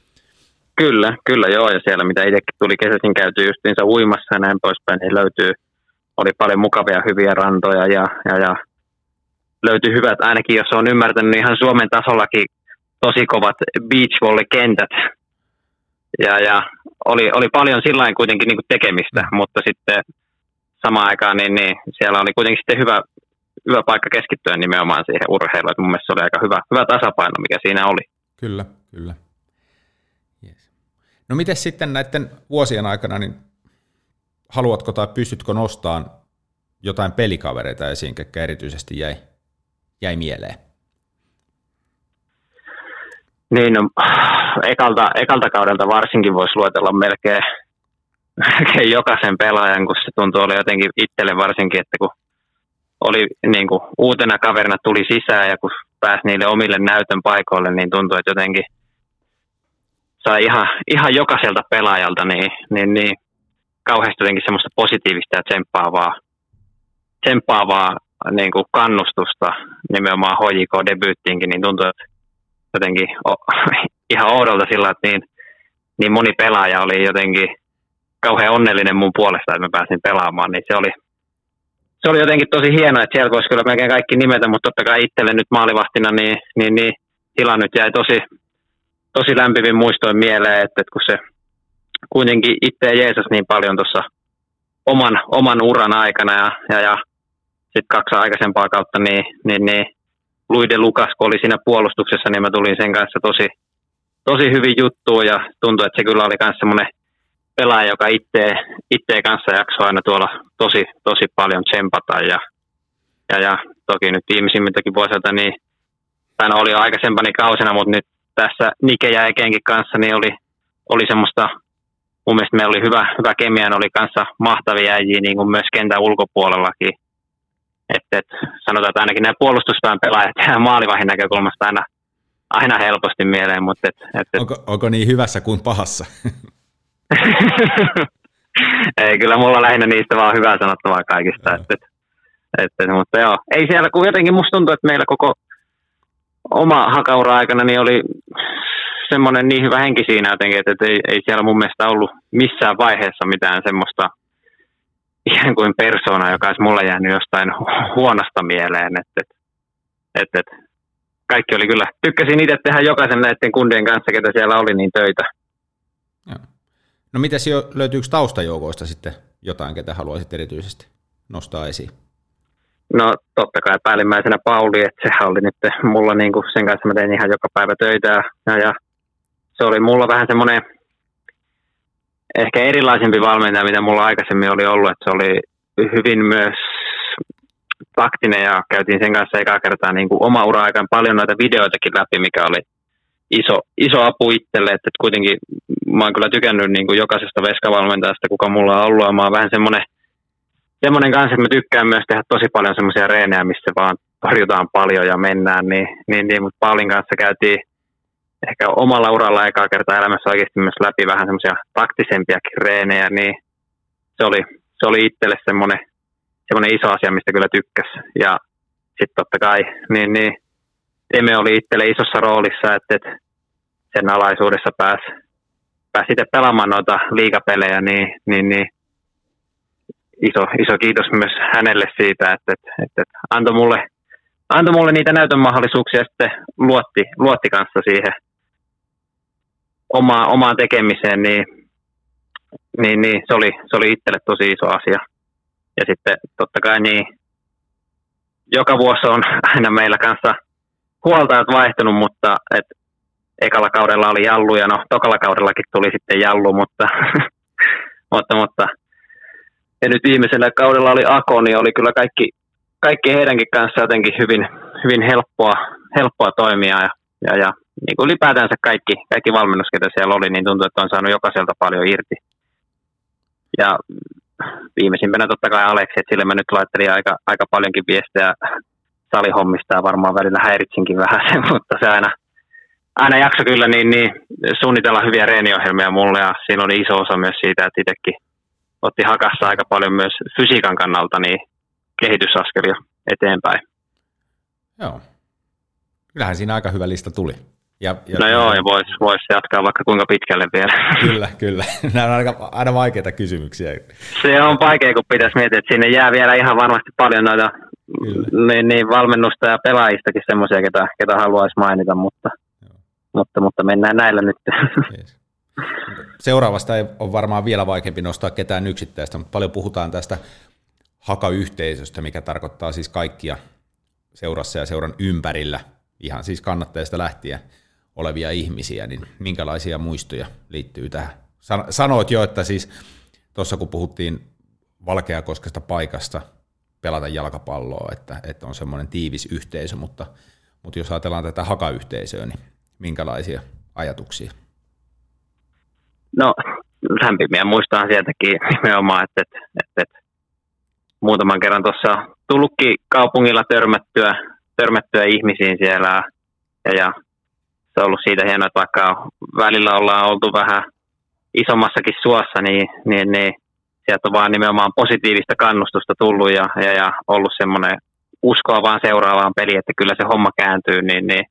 Kyllä, kyllä joo, ja siellä mitä itsekin tuli kesäisin käyty justiinsa uimassa ja näin poispäin, niin löytyy, oli paljon mukavia hyviä rantoja ja, ja, ja löytyi hyvät, ainakin jos on ymmärtänyt, niin ihan Suomen tasollakin tosi kovat beachvolley-kentät. Ja, ja oli, oli paljon sillä kuitenkin niin kuin tekemistä, mm. mutta sitten samaan aikaan niin, niin siellä oli kuitenkin sitten hyvä, hyvä paikka keskittyä nimenomaan siihen urheiluun. Mun mielestä se oli aika hyvä, hyvä tasapaino, mikä siinä oli. Kyllä, kyllä. No miten sitten näiden vuosien aikana, niin haluatko tai pystytkö nostamaan jotain pelikavereita esiin, ketkä erityisesti jäi, jäi mieleen? Niin, no, ekalta, ekalta kaudelta varsinkin voisi luetella melkein, melkein jokaisen pelaajan, kun se tuntuu oli jotenkin itselle varsinkin, että kun oli niin kuin, uutena kaverina tuli sisään ja kun pääsi niille omille näytön paikoille, niin tuntui, että jotenkin sai ihan, ihan jokaiselta pelaajalta niin, niin, niin kauheasti jotenkin semmoista positiivista ja tsemppaavaa, tsemppaavaa niin kuin kannustusta nimenomaan HJK-debyyttiinkin, niin tuntui, että jotenkin ihan oudolta sillä, että niin, niin moni pelaaja oli jotenkin kauhean onnellinen mun puolesta, että mä pääsin pelaamaan, niin se oli, se oli jotenkin tosi hienoa, että siellä voisi kyllä melkein kaikki nimetä, mutta totta kai itselle nyt maalivahtina, niin, niin, niin tila nyt jäi tosi, tosi lämpivin muistoin mieleen, että, että kun se kuitenkin itse Jeesus niin paljon tuossa oman, oman uran aikana ja, ja, ja sitten kaksi aikaisempaa kautta, niin, niin, niin Luide Lukas, kun oli siinä puolustuksessa, niin mä tulin sen kanssa tosi, tosi hyvin juttuun ja tuntui, että se kyllä oli myös semmoinen pelaaja, joka itse, itse kanssa jaksoi aina tuolla tosi, tosi paljon tsempata ja, ja, ja toki nyt viimeisimmiltäkin vuosilta, niin tämä oli aikaisempani kausina, mutta nyt tässä Nike ja Ekenkin kanssa niin oli, oli semmoista, mun mielestä meillä oli hyvä, hyvä kemia, oli kanssa mahtavia äijiä niin kuin myös kentän ulkopuolellakin. Et, et, sanotaan, että ainakin nämä puolustuspään pelaajat ja maalivahin näkökulmasta aina, aina helposti mieleen. Mutta et, et, et. Onko, onko niin hyvässä kuin pahassa? ei, kyllä mulla lähinnä niistä vaan hyvää sanottavaa kaikista. Et, et, et, mutta joo, ei siellä, kun jotenkin musta tuntuu, että meillä koko oma hakaura aikana niin oli semmoinen niin hyvä henki siinä jotenkin, että, että ei, ei siellä mun mielestä ollut missään vaiheessa mitään semmoista – ikään kuin persona, joka olisi mulle jäänyt jostain huonosta mieleen. Et, et, et, et, kaikki oli kyllä, tykkäsin itse tehdä jokaisen näiden kundien kanssa, ketä siellä oli, niin töitä. Joo. No mitäs jo, löytyykö taustajoukoista sitten jotain, ketä haluaisit erityisesti nostaa esiin? No totta kai päällimmäisenä Pauli, että sehän oli nyt mulla niin kuin sen kanssa mä tein ihan joka päivä töitä ja, ja se oli mulla vähän semmoinen ehkä erilaisempi valmentaja, mitä mulla aikaisemmin oli ollut, että se oli hyvin myös taktinen ja käytiin sen kanssa ekaa kertaa niin kuin oma ura aikaan paljon noita videoitakin läpi, mikä oli iso, iso apu itselle, että kuitenkin mä oon kyllä tykännyt niin kuin jokaisesta veskavalmentajasta, kuka mulla on ollut, ja mä oon vähän semmoinen, semmoinen kanssa, että mä tykkään myös tehdä tosi paljon semmoisia reenejä, missä vaan torjutaan paljon ja mennään, niin, niin, niin mutta Paulin kanssa käytiin ehkä omalla uralla ekaa kertaa elämässä oikeasti myös läpi vähän semmoisia taktisempiakin reenejä, niin se oli, se oli itselle semmoinen, semmoinen iso asia, mistä kyllä tykkäs. Ja sitten totta kai, niin, niin Eme oli itselle isossa roolissa, että, että sen alaisuudessa pääsi pääs itse pelaamaan noita liikapelejä, niin, niin, niin iso, iso kiitos myös hänelle siitä, että, että, että, antoi, mulle, antoi mulle niitä näytön mahdollisuuksia ja sitten luotti, luotti kanssa siihen, oma, omaan tekemiseen, niin, niin, niin se, oli, se oli itselle tosi iso asia. ja sitten totta kai niin joka vuosi on aina meillä kanssa huoltajat vaihtunut, mutta et ekalla kaudella oli Jallu ja no tokalla kaudellakin tuli sitten Jallu, mutta, mutta, mutta ja nyt viimeisellä kaudella oli Ako, niin oli kyllä kaikki, kaikki heidänkin kanssa jotenkin hyvin, hyvin helppoa, helppoa toimia ja, ja, ja niin kuin ylipäätänsä kaikki, kaikki valmennus, ketä siellä oli, niin tuntuu, että on saanut jokaiselta paljon irti. Ja viimeisimpänä totta kai Aleksi, että sille mä nyt laittelin aika, aika paljonkin viestejä salihommista ja varmaan välillä häiritsinkin vähän sen, mutta se aina, aina jakso kyllä niin, niin suunnitella hyviä reeniohjelmia mulle ja siinä oli iso osa myös siitä, että itsekin otti hakassa aika paljon myös fysiikan kannalta niin kehitysaskelia eteenpäin. Joo. Kyllähän siinä aika hyvä lista tuli. Ja, ja, no joo, ja voisi vois jatkaa vaikka kuinka pitkälle vielä. Kyllä, kyllä. Nämä on aika, aina vaikeita kysymyksiä. Se on vaikea, kun pitäisi miettiä, että sinne jää vielä ihan varmasti paljon noita niin, niin, valmennusta ja pelaajistakin semmoisia, ketä, ketä haluaisi mainita, mutta, mutta, mutta mennään näillä nyt. Yes. Seuraavasta ei ole varmaan vielä vaikeampi nostaa ketään yksittäistä, mutta paljon puhutaan tästä hakayhteisöstä, mikä tarkoittaa siis kaikkia seurassa ja seuran ympärillä, ihan siis kannattajista lähtien olevia ihmisiä, niin minkälaisia muistoja liittyy tähän? Sanoit jo, että siis tuossa kun puhuttiin Valkeakoskesta paikasta pelata jalkapalloa, että, että on semmoinen tiivis yhteisö, mutta, mutta jos ajatellaan tätä hakayhteisöä, niin minkälaisia ajatuksia? No lämpimiä muistaa sieltäkin nimenomaan, että, että, että, että muutaman kerran tuossa tullutkin kaupungilla törmättyä, törmättyä ihmisiin siellä ja, ja se on ollut siitä hienoa, että vaikka välillä ollaan oltu vähän isommassakin suossa, niin, niin, niin sieltä on vaan nimenomaan positiivista kannustusta tullut ja, ja, ja ollut semmoinen uskoa vaan seuraavaan peliin, että kyllä se homma kääntyy, niin, niin,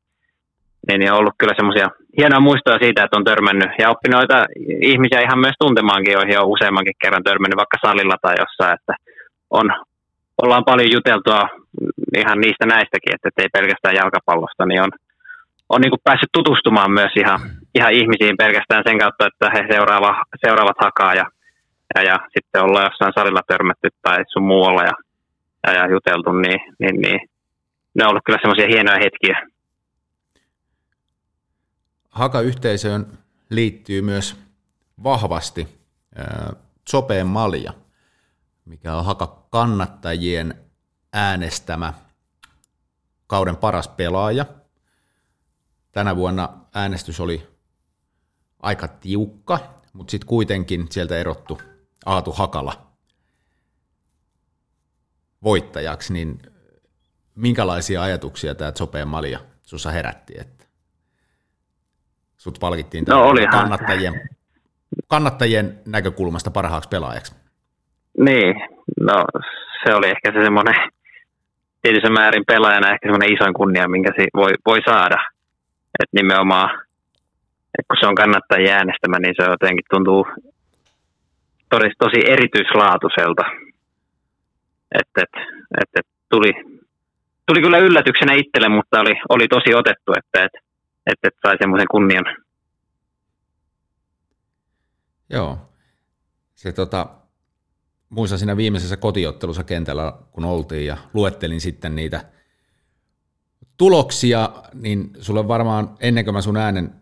niin, niin on ollut kyllä semmoisia hienoja muistoja siitä, että on törmännyt ja oppinut noita ihmisiä ihan myös tuntemaankin, joihin on useammankin kerran törmännyt vaikka salilla tai jossain, että on, ollaan paljon juteltua ihan niistä näistäkin, että ei pelkästään jalkapallosta, niin on, on niin päässyt tutustumaan myös ihan, ihan ihmisiin pelkästään sen kautta, että he seuraava, seuraavat hakaa ja, ja, ja sitten ollaan jossain salilla törmätty tai sun muualla ja, ja, ja juteltu, niin, niin, niin ne on ollut kyllä semmoisia hienoja hetkiä. Haka-yhteisöön liittyy myös vahvasti Sopeen Malja, mikä on Haka-kannattajien äänestämä kauden paras pelaaja – Tänä vuonna äänestys oli aika tiukka, mutta sitten kuitenkin sieltä erottu Aatu Hakala voittajaksi, niin minkälaisia ajatuksia tämä Sopeen Malja sussa herätti, että sut palkittiin no, kannattajien, kannattajien näkökulmasta parhaaksi pelaajaksi? Niin, no se oli ehkä se semmoinen tietyssä määrin pelaajana ehkä semmoinen isoin kunnia, minkä se voi, voi saada että nimenomaan, että kun se on kannattajien äänestämä, niin se jotenkin tuntuu tosi, tosi erityislaatuiselta. Että et, et, et tuli, tuli kyllä yllätyksenä itselle, mutta oli, oli tosi otettu, että et, et, et sai semmoisen kunnian. Joo. Se tota, muistan siinä viimeisessä kotiottelussa kentällä, kun oltiin ja luettelin sitten niitä – tuloksia, niin sulle varmaan ennen kuin mä sun äänen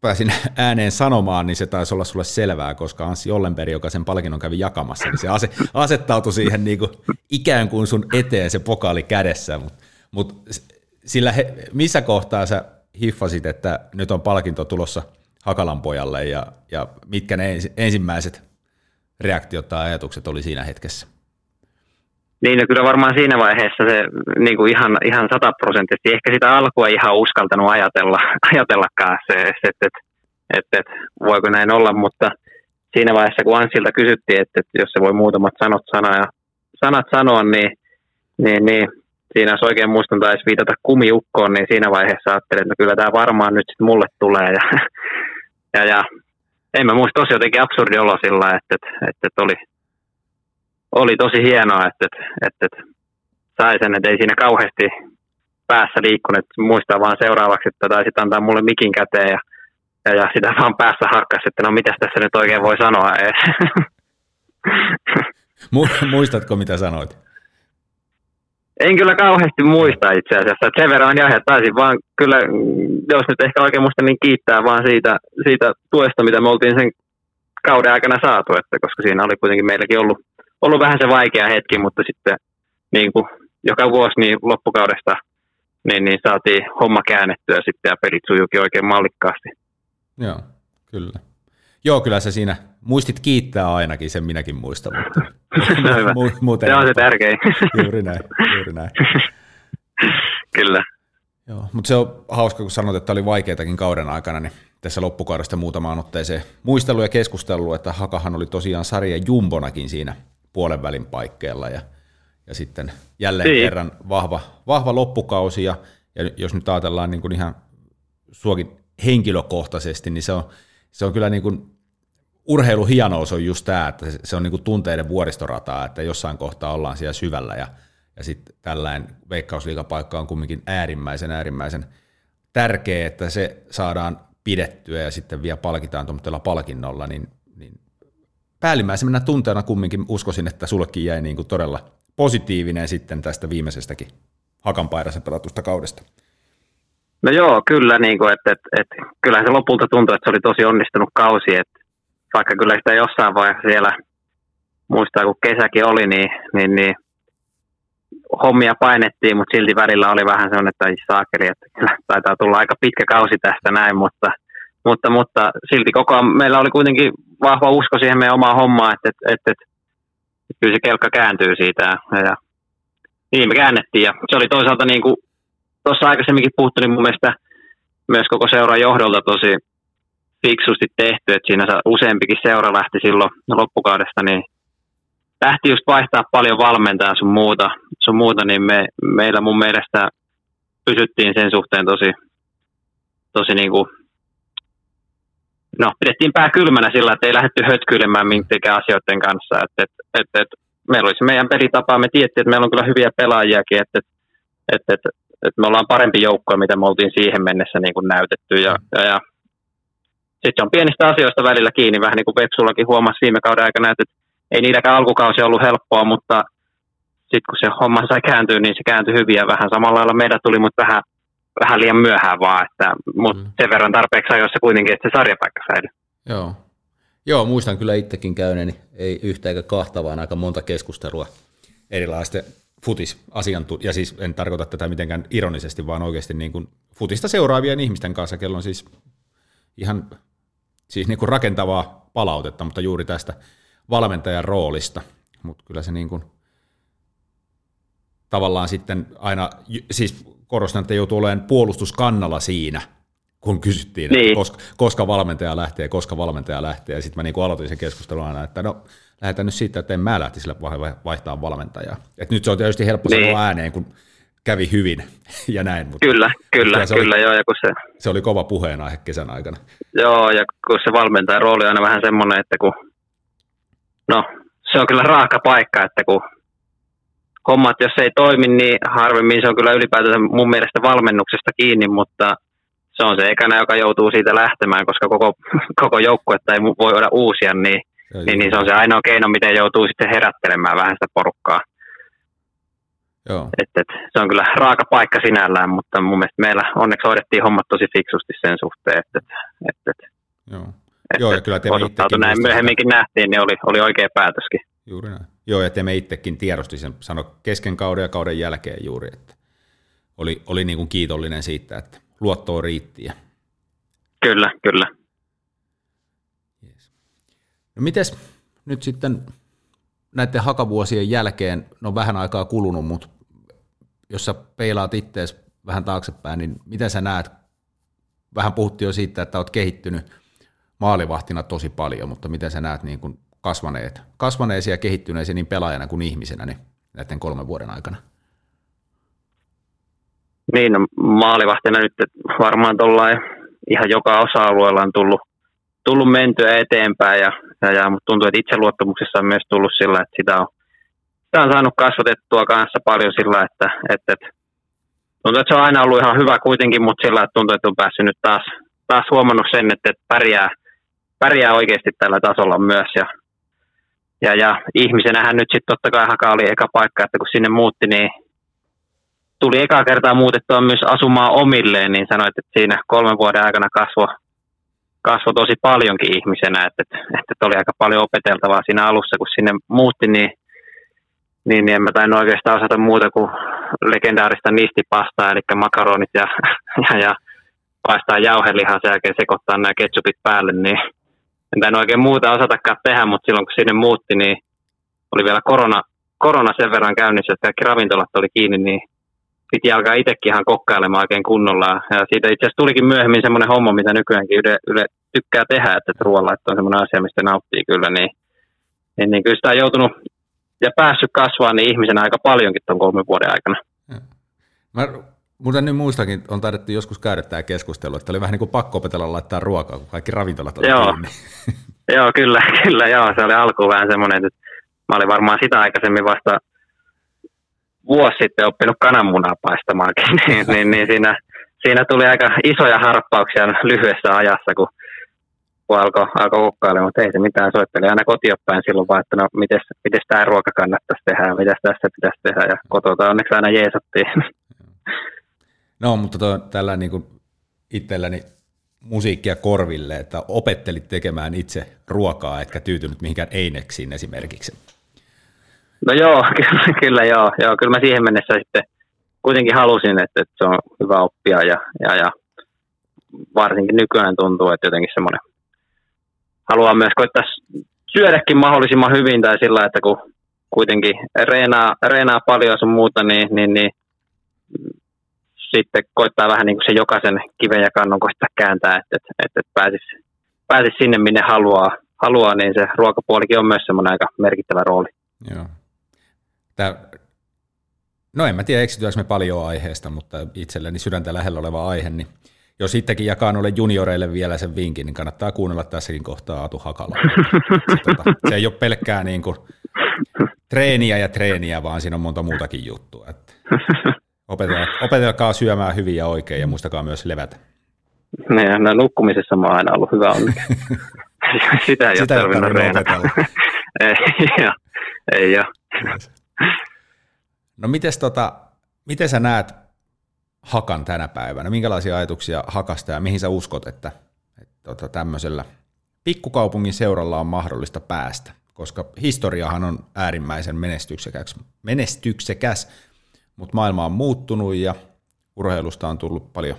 pääsin ääneen sanomaan, niin se taisi olla sulle selvää, koska Anssi Ollenberg, joka sen palkinnon kävi jakamassa, niin se ase, asettautui siihen niin kuin ikään kuin sun eteen se pokaali kädessä, mutta mut sillä he, missä kohtaa sä hiffasit, että nyt on palkinto tulossa Hakalan pojalle ja, ja mitkä ne ensimmäiset reaktiot tai ajatukset oli siinä hetkessä? Niin, no kyllä varmaan siinä vaiheessa se niin kuin ihan, ihan sataprosenttisesti, ehkä sitä alkua ei ihan uskaltanut ajatella, ajatellakaan se, että et, et, et, et, voiko näin olla, mutta siinä vaiheessa kun Ansilta kysyttiin, että, että jos se voi muutamat sana ja, sanat sanoa, niin, niin, niin siinä jos oikein muistan taisi viitata kumiukkoon, niin siinä vaiheessa ajattelin, että no kyllä tämä varmaan nyt sitten mulle tulee. Ja, ja, ja en mä muista, tosi jotenkin absurdi olo sillä, että, että, että, oli, oli tosi hienoa, että, että, että, sai sen, että ei siinä kauheasti päässä liikkunut, muistaa vaan seuraavaksi, että taisit antaa mulle mikin käteen ja, ja, ja sitä vaan päässä hakkas, että no mitäs tässä nyt oikein voi sanoa. Muistatko, mitä sanoit? En kyllä kauheasti muista itse asiassa. Sen verran ja taisin vaan kyllä, jos nyt ehkä oikein muista, niin kiittää vaan siitä, siitä tuesta, mitä me oltiin sen kauden aikana saatu, että koska siinä oli kuitenkin meilläkin ollut, ollut vähän se vaikea hetki, mutta sitten niin kuin joka vuosi niin loppukaudesta niin, niin saatiin homma käännettyä sitten ja pelit sujuukin oikein mallikkaasti. Joo, kyllä. Joo, kyllä se siinä, muistit kiittää ainakin, sen minäkin muistan, mutta no hyvä. Mu- muuten se on se tärkein. juuri näin, juuri näin. kyllä. Joo, mutta se on hauska, kun sanoit, että oli vaikeitakin kauden aikana, niin tässä loppukaudesta muutamaan otteeseen muistelu ja keskustelu, että Hakahan oli tosiaan sarja jumbonakin siinä puolen välin paikkeella ja, ja sitten jälleen niin. kerran vahva, vahva loppukausi ja, ja jos nyt ajatellaan niin kuin ihan suokin henkilökohtaisesti, niin se on, se on kyllä niin kuin urheiluhienous on just tämä, että se on niin kuin tunteiden vuoristorataa, että jossain kohtaa ollaan siellä syvällä ja, ja sitten tällainen veikkausliikapaikka on kumminkin äärimmäisen äärimmäisen tärkeä, että se saadaan pidettyä ja sitten vielä palkitaan tuommoisella palkinnolla, niin, niin päällimmäisenä tunteena kumminkin uskoisin, että sullekin jäi niin kuin todella positiivinen sitten tästä viimeisestäkin hakanpaidassa pelatusta kaudesta. No joo, kyllä, niin kuin, että, että, että, kyllähän se lopulta tuntui, että se oli tosi onnistunut kausi, että vaikka kyllä sitä jossain vaiheessa siellä, muistaa kun kesäkin oli, niin, niin, niin hommia painettiin, mutta silti välillä oli vähän sellainen, että saakeli, että kyllä taitaa tulla aika pitkä kausi tästä näin, mutta, mutta, mutta silti koko ajan meillä oli kuitenkin vahva usko siihen meidän omaan hommaan, että, että, että, että, kyllä se kelkka kääntyy siitä ja niin me käännettiin ja se oli toisaalta niin kuin tuossa aikaisemminkin puhuttu, niin mun mielestä myös koko seuran johdolta tosi fiksusti tehty, että siinä useampikin seura lähti silloin loppukaudesta, niin lähti just vaihtaa paljon valmentaa sun muuta, sun muuta niin me, meillä mun mielestä pysyttiin sen suhteen tosi, tosi niin kuin, no pidettiin pää kylmänä sillä, että ei lähdetty hötkyilemään minkään asioiden kanssa, että et, et, et, meillä oli se meidän pelitapa, me tiedettiin, että meillä on kyllä hyviä pelaajiakin, että et, et, et, et me ollaan parempi joukko, mitä me oltiin siihen mennessä niin kuin näytetty ja, ja, ja sitten on pienistä asioista välillä kiinni, vähän niin kuin Vepsullakin huomasi viime kauden aikana, että ei niitäkään alkukausi ollut helppoa, mutta sitten kun se homma sai kääntyä, niin se kääntyi hyvin ja vähän samalla lailla meidän tuli, mutta vähän, vähän liian myöhään vaan, että, mutta mm. sen verran tarpeeksi ajoissa kuitenkin, että se sarjapaikka säilyi. Joo. Joo, muistan kyllä itsekin käyneeni, ei yhtä eikä kahta, vaan aika monta keskustelua erilaisten futisasiantuntijoiden, ja siis en tarkoita tätä mitenkään ironisesti, vaan oikeasti niin kuin futista seuraavien ihmisten kanssa, kello on siis ihan siis niin kuin rakentavaa palautetta, mutta juuri tästä valmentajan roolista. Mutta kyllä se niin kuin, tavallaan sitten aina, siis korostan, että joutuu olemaan puolustuskannalla siinä, kun kysyttiin, niin. että koska, koska valmentaja lähtee, koska valmentaja lähtee. Ja sitten mä niin kuin aloitin sen keskustelun aina, että no lähdetään nyt siitä, että en mä lähtisi vaihtaa valmentajaa. Et nyt se on tietysti helppo niin. sanoa ääneen, kun kävi hyvin ja näin. Mutta kyllä, kyllä, se kyllä, oli, joo. Ja kun se, se oli kova puheenaihe kesän aikana. Joo, ja kun se valmentajan rooli on aina vähän semmoinen, että kun, no, se on kyllä raaka paikka, että kun hommat, jos ei toimi, niin harvemmin se on kyllä ylipäätään mun mielestä valmennuksesta kiinni, mutta se on se ekana, joka joutuu siitä lähtemään, koska koko, koko joukkuetta ei voi olla uusia, niin, niin, niin se on se ainoa keino, miten joutuu sitten herättelemään vähän sitä porukkaa. Joo. Et, et, se on kyllä raaka paikka sinällään, mutta mun mielestä meillä onneksi hoidettiin hommat tosi fiksusti sen suhteen, että et, et, Joo. Et, Joo, ja kyllä te näin myöhemminkin nähtiin, niin oli, oli oikea päätöskin. Juuri näin. Joo, ja te me itsekin tiedosti sen sano kesken kauden ja kauden jälkeen juuri, että oli, oli niin kuin kiitollinen siitä, että luottoa riitti. Kyllä, kyllä. Yes. No mites nyt sitten näiden hakavuosien jälkeen, no vähän aikaa kulunut, mutta jos sä peilaat ittees vähän taaksepäin, niin miten sä näet, vähän puhuttiin jo siitä, että oot kehittynyt maalivahtina tosi paljon, mutta miten sä näet niin kuin kasvaneet, kasvaneesi ja kehittyneesi niin pelaajana kuin ihmisenä niin näiden kolmen vuoden aikana? Niin, no, maalivahtina nyt varmaan ihan joka osa-alueella on tullut, tullut mentyä eteenpäin, ja, ja, ja, mutta tuntuu, että itseluottamuksessa on myös tullut sillä, että sitä on sitä on saanut kasvatettua kanssa paljon sillä, että, että, että tuntuu, että se on aina ollut ihan hyvä kuitenkin, mutta sillä että tuntuu, että on päässyt nyt taas, taas huomannut sen, että, että pärjää, pärjää oikeasti tällä tasolla myös. Ja, ja, ja ihmisenähän nyt sitten totta kai Haka oli eka paikka, että kun sinne muutti, niin tuli eka kertaa muutettua myös asumaan omilleen, niin sanoit, että siinä kolmen vuoden aikana kasvoi kasvo tosi paljonkin ihmisenä, että, että, että oli aika paljon opeteltavaa siinä alussa, kun sinne muutti, niin, niin, niin en mä tainnut oikeastaan osata muuta kuin legendaarista nistipastaa, eli makaronit ja, ja, ja paistaa jauhelihaa sen jälkeen sekoittaa nämä ketsupit päälle, niin en tainnut oikein muuta osatakaan tehdä, mutta silloin kun sinne muutti, niin oli vielä korona, korona sen verran käynnissä, että kaikki ravintolat oli kiinni, niin piti alkaa itsekin ihan kokkailemaan oikein kunnolla. Ja siitä itse asiassa tulikin myöhemmin semmoinen homma, mitä nykyäänkin yle, yle tykkää tehdä, että ruoalla että on semmoinen asia, mistä nauttii kyllä, niin, niin, niin kyllä sitä on joutunut ja päässyt kasvaa niin ihmisen aika paljonkin tuon kolmen vuoden aikana. Mä Muuten nyt muistakin, on taidettu joskus käydä tämä keskustelu, että oli vähän niin kuin pakko opetella laittaa ruokaa, kun kaikki ravintolat oli joo. kiinni. joo, kyllä, kyllä, joo. Se oli alkuun vähän semmoinen, että mä olin varmaan sitä aikaisemmin vasta vuosi sitten oppinut kananmunaa paistamaankin, niin, niin, niin siinä, siinä, tuli aika isoja harppauksia lyhyessä ajassa, kun, kun alkoi, alkoi kokkailemaan, mutta ei se mitään, soitteli aina kotiopäin silloin vaan, että no miten tämä ruoka kannattaisi tehdä ja mitä tässä pitäisi tehdä, ja kotota onneksi aina jeesattiin. No, mutta tuo, tällä niin kuin itselläni musiikkia korville, että opettelit tekemään itse ruokaa, etkä tyytynyt mihinkään eineksiin esimerkiksi. No joo, kyllä, kyllä joo, joo. Kyllä mä siihen mennessä sitten kuitenkin halusin, että, että se on hyvä oppia ja, ja, ja varsinkin nykyään tuntuu, että jotenkin semmoinen haluaa myös koittaa syödäkin mahdollisimman hyvin tai sillä, että kun kuitenkin reenaa, reenaa paljon sun muuta, niin, niin, niin sitten koittaa vähän niin kuin se jokaisen kiven ja kannon koittaa kääntää, että, että, että, pääsisi, pääsisi sinne, minne haluaa, haluaa, niin se ruokapuolikin on myös semmoinen aika merkittävä rooli. Joo. Tää, no en mä tiedä, eksytäänkö me paljon aiheesta, mutta itselleni sydäntä lähellä oleva aihe, niin jos sittenkin jakaa noille junioreille vielä sen vinkin, niin kannattaa kuunnella tässäkin kohtaa Atu Hakala. tota, se ei ole pelkkää niin kuin treeniä ja treeniä, vaan siinä on monta muutakin juttua. Että opetelkaa, opetelkaa syömään hyvin ja oikein ja muistakaa myös levätä. Niin, no nukkumisessa mä oon aina ollut hyvä onni. Sitä ei Sitä ole tarvinnut opetella. ei, joo, ei ole. No mites tota, miten sä näet Hakan tänä päivänä? Minkälaisia ajatuksia Hakasta ja mihin sä uskot, että, että tota, tämmöisellä pikkukaupungin seuralla on mahdollista päästä? Koska historiahan on äärimmäisen menestyksekäs, menestyksekäs mutta maailma on muuttunut ja urheilusta on tullut paljon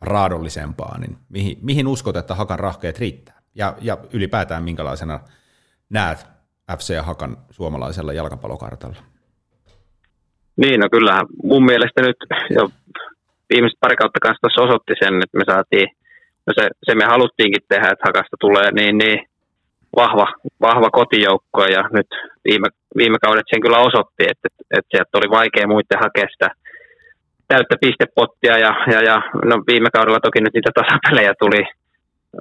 raadollisempaa, niin mihin, mihin uskot, että Hakan rahkeet riittää? Ja, ja ylipäätään minkälaisena näet FC Hakan suomalaisella jalkapallokartalla? Niin, no kyllähän mun mielestä nyt jo viimeiset pari kautta kanssa tuossa osoitti sen, että me saatiin, no se, se me haluttiinkin tehdä, että Hakasta tulee niin, niin vahva, vahva kotijoukko ja nyt viime, viime kaudet sen kyllä osoitti, että, että sieltä oli vaikea muiden hakea sitä täyttä pistepottia ja, ja, ja no viime kaudella toki nyt niitä tasapelejä tuli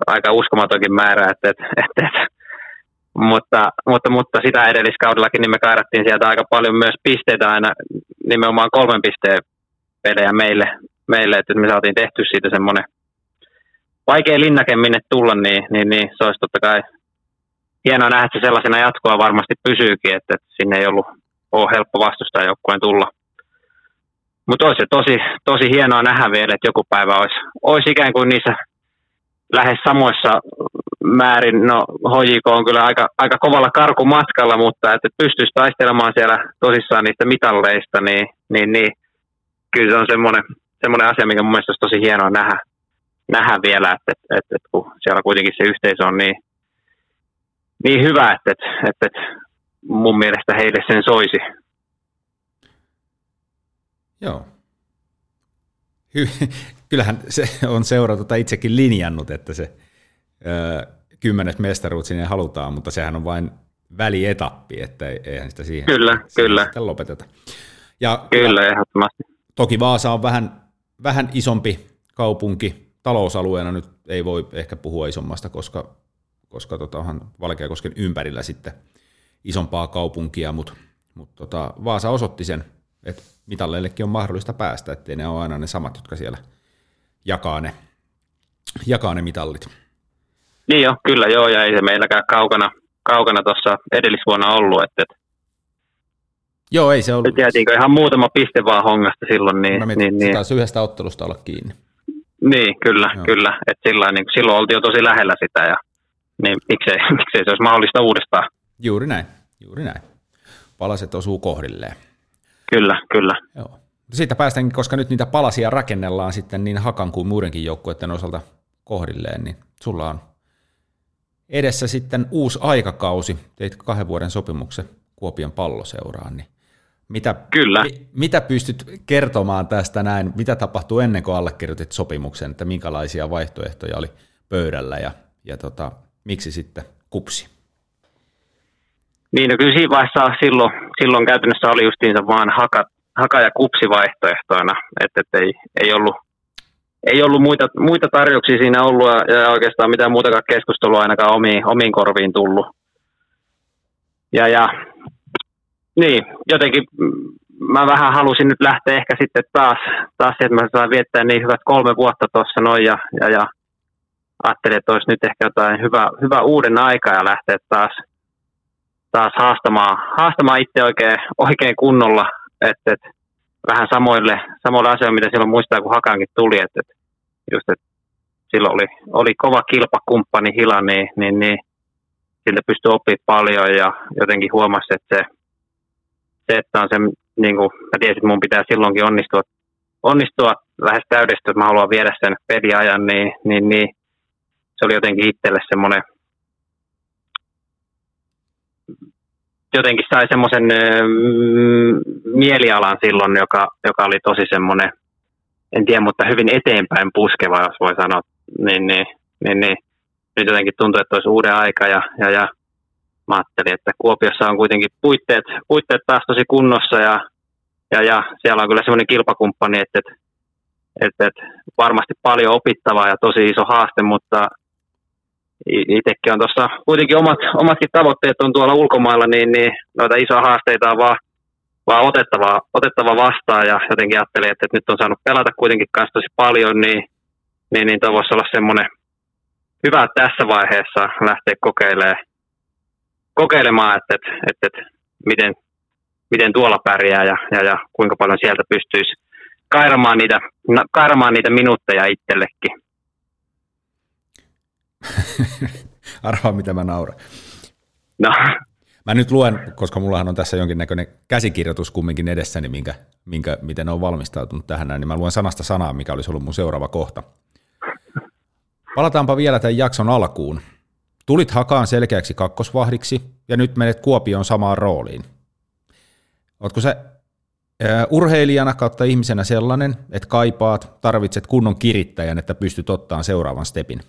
aika uskomatonkin määrä, että, että, että, että mutta, mutta, mutta sitä edelliskaudellakin niin me kairattiin sieltä aika paljon myös pisteitä aina nimenomaan kolmen pisteen pelejä meille, meille että me saatiin tehty siitä semmoinen vaikea linnake minne tulla, niin, niin, niin se olisi totta kai hienoa nähdä, että se sellaisena jatkoa varmasti pysyykin, että, että sinne ei ollut ole helppo vastustaa joukkueen tulla. Mutta olisi tosi, tosi hienoa nähdä vielä, että joku päivä olisi, olisi ikään kuin niissä lähes samoissa määrin, no HJK on kyllä aika, aika kovalla karkumatkalla, mutta että pystyisi taistelemaan siellä tosissaan niistä mitalleista, niin, niin, niin kyllä se on semmoinen, semmoinen asia, mikä mun mielestä olisi tosi hienoa nähdä, nähdä vielä, että, että, että, että kun siellä kuitenkin se yhteisö on niin, niin hyvä, että, että, että, mun mielestä heille sen soisi. Joo. Hy- Kyllähän se on seura tota itsekin linjannut, että se ö, kymmenes mestaruus sinne halutaan, mutta sehän on vain välietappi, että eihän sitä siihen, kyllä, siihen kyllä. sitten lopeteta. Ja kyllä, ehdottomasti. Toki Vaasa on vähän, vähän isompi kaupunki talousalueena, nyt ei voi ehkä puhua isommasta, koska koska tota, onhan Valkeakosken ympärillä sitten isompaa kaupunkia, mutta mut tota, Vaasa osoitti sen, että mitalleillekin on mahdollista päästä, ettei ne ole aina ne samat, jotka siellä jakaa ne, jakaa ne mitallit. Niin jo, kyllä joo, ja ei se meilläkään kaukana, kaukana tuossa edellisvuonna ollut, että, että Joo, ei se ollut. Jäätiinkö ihan muutama piste vaan hongasta silloin. Niin, Mä niin, niin, taisi yhdestä ottelusta olla kiinni. Niin, kyllä, Joo. kyllä. Et sillä, niin, silloin oltiin jo tosi lähellä sitä ja niin miksei, miksei se olisi mahdollista uudestaan. Juuri näin, juuri näin. Palaset osuu kohdilleen. Kyllä, kyllä. Joo. Siitä päästään, koska nyt niitä palasia rakennellaan sitten niin Hakan kuin muidenkin joukkueiden osalta kohdilleen, niin sulla on edessä sitten uusi aikakausi. Teit kahden vuoden sopimuksen Kuopion palloseuraan, niin mitä, Kyllä. Mi, mitä pystyt kertomaan tästä näin? Mitä tapahtui ennen kuin allekirjoitit sopimuksen, että minkälaisia vaihtoehtoja oli pöydällä ja, ja tota, miksi sitten kupsi? Niin, no kyllä siinä vaiheessa silloin, silloin käytännössä oli justiinsa vaan haka, haka ja kupsi vaihtoehtoina, että et ei, ei, ollut, ei ollut muita, muita tarjouksia siinä ollut ja, oikeastaan mitään muutakaan keskustelua ainakaan omiin, omiin korviin tullut. Ja, ja niin, jotenkin mä vähän halusin nyt lähteä ehkä sitten taas, taas että mä saan viettää niin hyvät kolme vuotta tuossa noin ja, ja, ja ajattelin, että olisi nyt ehkä jotain hyvä, hyvä uuden aika ja lähteä taas, taas haastamaan, haastamaan itse oikein, oikein kunnolla, että, että vähän samoille, samoille asioille, mitä silloin muistaa, kun Hakankin tuli, että, että just, että silloin oli, oli kova kilpakumppani Hila, niin, niin, niin siltä pystyi oppimaan paljon ja jotenkin huomasi, että se se, että on se, niin kuin, mä tiesin, että mun pitää silloinkin onnistua, onnistua lähes täydesti, että mä haluan viedä sen peliajan, niin, niin, niin se oli jotenkin itselle semmoinen, jotenkin sai semmoisen mm, mielialan silloin, joka, joka oli tosi semmoinen, en tiedä, mutta hyvin eteenpäin puskeva, jos voi sanoa, niin, niin, niin, niin. Nyt jotenkin tuntuu, että olisi uuden aika ja, ja, ja mä ajattelin, että Kuopiossa on kuitenkin puitteet, puitteet taas tosi kunnossa ja, ja, ja siellä on kyllä semmoinen kilpakumppani, että, että, että, että varmasti paljon opittavaa ja tosi iso haaste, mutta itsekin on tuossa kuitenkin omat, omatkin tavoitteet on tuolla ulkomailla, niin, niin noita isoja haasteita on vaan, vaan otettava, otettava vastaan ja jotenkin ajattelin, että, että nyt on saanut pelata kuitenkin kanssa tosi paljon, niin, niin, niin voisi olla semmoinen hyvä tässä vaiheessa lähteä kokeilemaan kokeilemaan, että, että, että, että miten, miten tuolla pärjää ja, ja, ja kuinka paljon sieltä pystyisi kairamaan niitä, kairamaan niitä minuutteja itsellekin. Arvaa, mitä mä nauran. No. Mä nyt luen, koska mullahan on tässä jonkinnäköinen käsikirjoitus kumminkin edessäni, minkä, minkä, miten on valmistautunut tähän niin mä luen sanasta sanaa, mikä olisi ollut mun seuraava kohta. Palataanpa vielä tämän jakson alkuun. Tulit hakaan selkeäksi kakkosvahdiksi ja nyt menet Kuopioon samaan rooliin. Oletko se urheilijana kautta ihmisenä sellainen, että kaipaat, tarvitset kunnon kirittäjän, että pystyt ottamaan seuraavan stepin?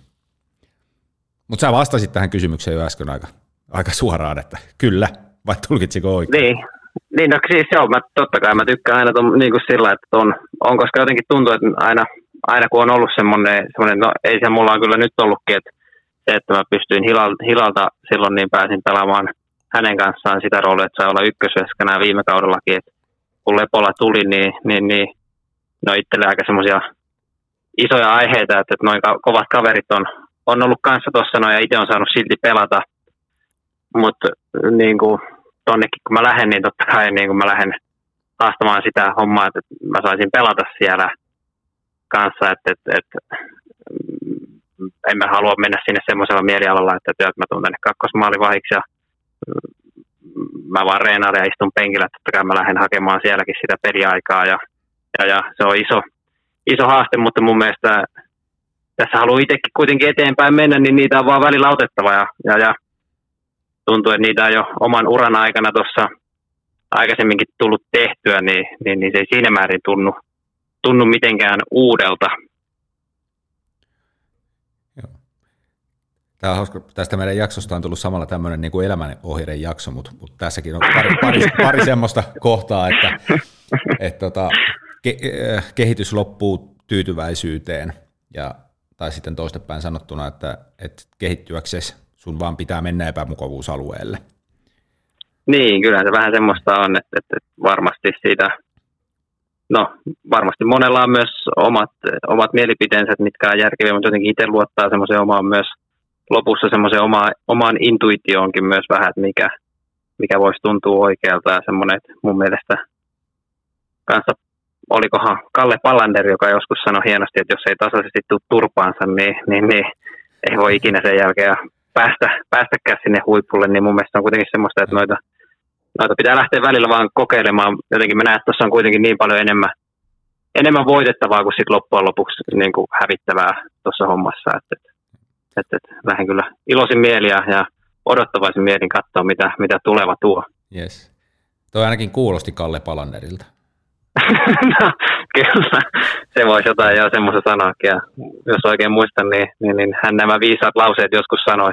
Mutta sä vastasit tähän kysymykseen jo äsken aika, aika suoraan, että kyllä, vai tulkitsiko oikein? Niin, niin no siis joo, mä, totta kai mä tykkään aina ton, niin kuin sillä, että on, on, koska jotenkin tuntuu, että aina, aina kun on ollut semmoinen, semmoinen no ei se mulla on kyllä nyt ollutkin, että se, että mä pystyin Hilalta silloin niin pääsin pelaamaan hänen kanssaan sitä roolia, että sai olla ykkösveskänä viime kaudellakin. Et kun Lepola tuli, niin, niin, niin ne on itselle aika semmoisia isoja aiheita, että, että noin kovat kaverit on, on ollut kanssa tuossa noin ja itse on saanut silti pelata. Mutta niin kuin tonnekin kun mä lähden, niin totta kai niin kuin mä lähden haastamaan sitä hommaa, että mä saisin pelata siellä kanssa, että, että, että en mä halua mennä sinne semmoisella mielialalla, että, että mä tuun tänne kakkosmaalivahiksi ja mm, mä vaan reenailen ja istun penkillä, että totta kai mä lähden hakemaan sielläkin sitä peliaikaa ja, ja, ja se on iso, iso haaste, mutta mun mielestä tässä haluaa itsekin kuitenkin eteenpäin mennä, niin niitä on vaan välillä otettava ja, ja, ja tuntuu, että niitä on jo oman uran aikana tuossa aikaisemminkin tullut tehtyä, niin, niin, niin se ei siinä määrin tunnu, tunnu mitenkään uudelta. Tämä hauska. Tästä meidän jaksosta on tullut samalla tämmöinen niin kuin elämänohjeiden jakso, mutta, mutta tässäkin on pari, pari, pari semmoista kohtaa, että, että tota, ke, äh, kehitys loppuu tyytyväisyyteen, ja, tai sitten toistepäin sanottuna, että, että kehittyäksesi sun vaan pitää mennä epämukavuusalueelle. Niin, kyllä se vähän semmoista on, että, että varmasti siitä, no varmasti monella on myös omat, omat mielipiteensä, mitkä on järkeviä, mutta jotenkin itse luottaa semmoiseen omaan myös – lopussa semmoisen oma, omaan intuitioonkin myös vähän, että mikä, mikä voisi tuntua oikealta ja semmoinen, että mun mielestä kanssa olikohan Kalle Pallander, joka joskus sanoi hienosti, että jos ei tasaisesti tule turpaansa, niin, niin, niin ei voi ikinä sen jälkeen päästä, päästäkään sinne huipulle, niin mun mielestä on kuitenkin semmoista, että noita, noita pitää lähteä välillä vaan kokeilemaan. Jotenkin mä näen, että tuossa on kuitenkin niin paljon enemmän, enemmän voitettavaa kuin sitten loppujen lopuksi niin kuin hävittävää tuossa hommassa. Että, että, että, että lähden kyllä iloisin mieli ja, odottavaisin mielin katsoa, mitä, mitä tuleva tuo. Yes. Toi ainakin kuulosti Kalle Palanderilta. no, kyllä, se voisi jotain jo semmoista sanoakin. Ja jos oikein muistan, niin, niin, niin hän nämä viisaat lauseet joskus sanoi.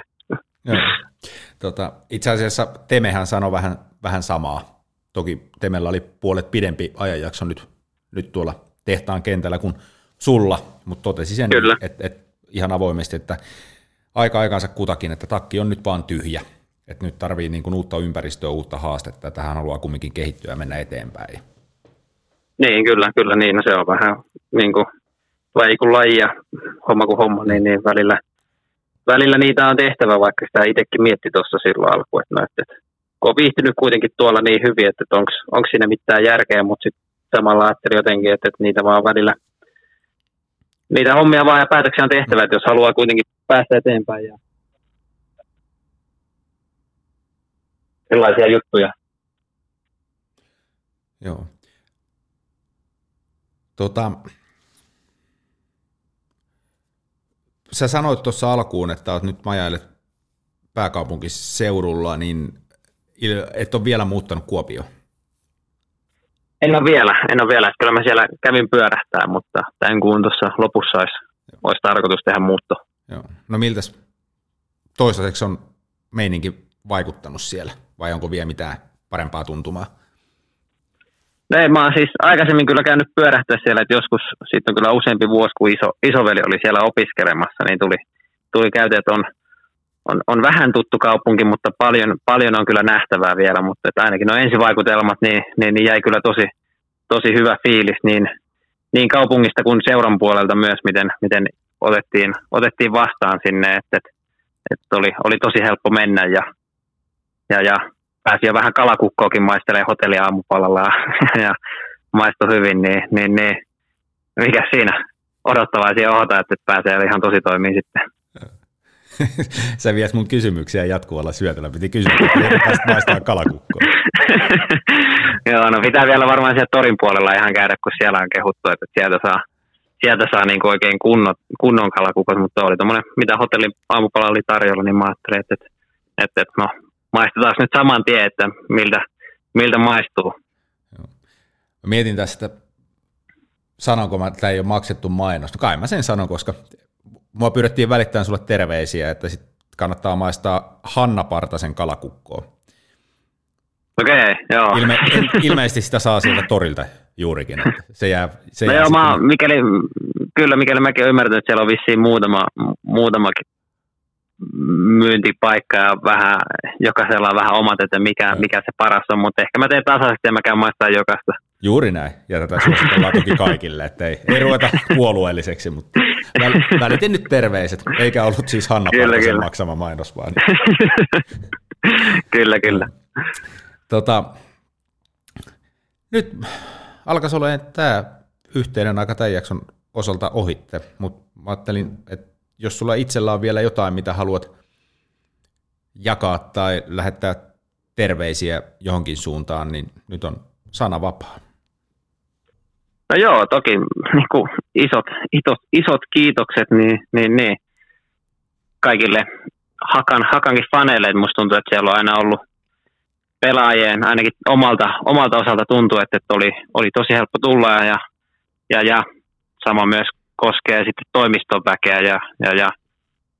Tota, itse asiassa Temehän sanoi vähän, vähän samaa. Toki Temellä oli puolet pidempi ajanjakso nyt, nyt tuolla tehtaan kentällä kuin sulla, mutta totesi sen, että et, ihan avoimesti, että aika aikansa kutakin, että takki on nyt vaan tyhjä. Että nyt tarvii niin kuin uutta ympäristöä, uutta haastetta, että hän haluaa kumminkin kehittyä ja mennä eteenpäin. Niin, kyllä, kyllä niin. No se on vähän niin kuin laji kuin laji ja homma kuin homma, niin, niin välillä, välillä niitä on tehtävä, vaikka sitä itsekin mietti tuossa silloin alkuun, että, no, että, kun on viihtynyt kuitenkin tuolla niin hyvin, että, että onko siinä mitään järkeä, mutta sitten samalla ajattelin jotenkin, että, että niitä vaan välillä, niitä hommia vaan ja päätöksiä on tehtävä, että jos haluaa kuitenkin päästä eteenpäin ja sellaisia juttuja. Joo. Tota, sä sanoit tuossa alkuun, että olet nyt majailet pääkaupunkiseudulla, niin et ole vielä muuttanut Kuopio. En ole vielä, en ole vielä. Kyllä mä siellä kävin pyörähtää, mutta tämän kuun tuossa lopussa olisi, olisi tarkoitus tehdä muutto. Joo. No miltäs toistaiseksi on meininki vaikuttanut siellä, vai onko vielä mitään parempaa tuntumaa? Ei, mä oon siis aikaisemmin kyllä käynyt pyörähtää siellä, että joskus, sitten on kyllä useampi vuosi, kun iso, isoveli oli siellä opiskelemassa, niin tuli, tuli käyty, että on, on, on, vähän tuttu kaupunki, mutta paljon, paljon on kyllä nähtävää vielä, mutta että ainakin no ensivaikutelmat, niin, niin, niin jäi kyllä tosi, tosi hyvä fiilis niin, niin kaupungista kuin seuran puolelta myös, miten, miten otettiin, otettiin vastaan sinne, että, että, että oli, oli tosi helppo mennä ja, ja, ja pääsi jo vähän kalakukkoakin maistelemaan hotelli aamupalalla ja, ja maistui hyvin, niin, niin, niin mikä siinä odottavaisia ohota, että pääsee ihan tosi toimii sitten. Sä vies mun kysymyksiä jatkuvalla syötöllä. Piti kysyä, että maistaa kalakukkoa. Joo, no pitää vielä varmaan siellä torin puolella ihan käydä, kun siellä on kehuttu, että sieltä saa, sieltä saa niin oikein kunnon, kunnon kalakukot, mutta oli tuommoinen, mitä hotellin aamupala oli tarjolla, niin mä ajattelin, että, että, että no, maistetaan nyt saman tien, että miltä, miltä maistuu. Joo. Mietin tästä, sanonko mä, että tämä ei ole maksettu mainos. No kai mä sen sanon, koska mua pyydettiin välittämään sulle terveisiä, että sit kannattaa maistaa Hanna Partasen kalakukkoa. Okei, okay, joo. Ilme, ilmeisesti sitä saa sieltä torilta juurikin. Että se jää, se no jää joo, mä, mikäli, kyllä, mikäli mäkin ymmärtänyt, että siellä on vissiin muutama, muutamakin myyntipaikka ja vähän, jokaisella on vähän omat, että mikä, mikä se paras on, mutta ehkä mä teen tasaisesti ja mä käyn maistaa jokaista. Juuri näin, ja tätä suositellaan toki kaikille, että ei, ei ruveta puolueelliseksi, mutta väl, välitin nyt terveiset, eikä ollut siis Hanna kyllä, kyllä. maksama mainos vaan. kyllä, kyllä. Tota, nyt alkaisi olla tämä yhteinen aika tämän jakson osalta ohitte, mutta mä ajattelin, että jos sulla itsellä on vielä jotain, mitä haluat jakaa tai lähettää terveisiä johonkin suuntaan, niin nyt on sana vapaa. No joo, toki niin kuin isot, isot, isot kiitokset niin, niin, niin, kaikille Hakan, Hakankin faneille. Musta tuntuu, että siellä on aina ollut pelaajien, ainakin omalta, omalta osalta tuntuu, että, että oli, oli tosi helppo tulla ja, ja, ja sama myös koskee sitten toimiston väkeä ja, ja, ja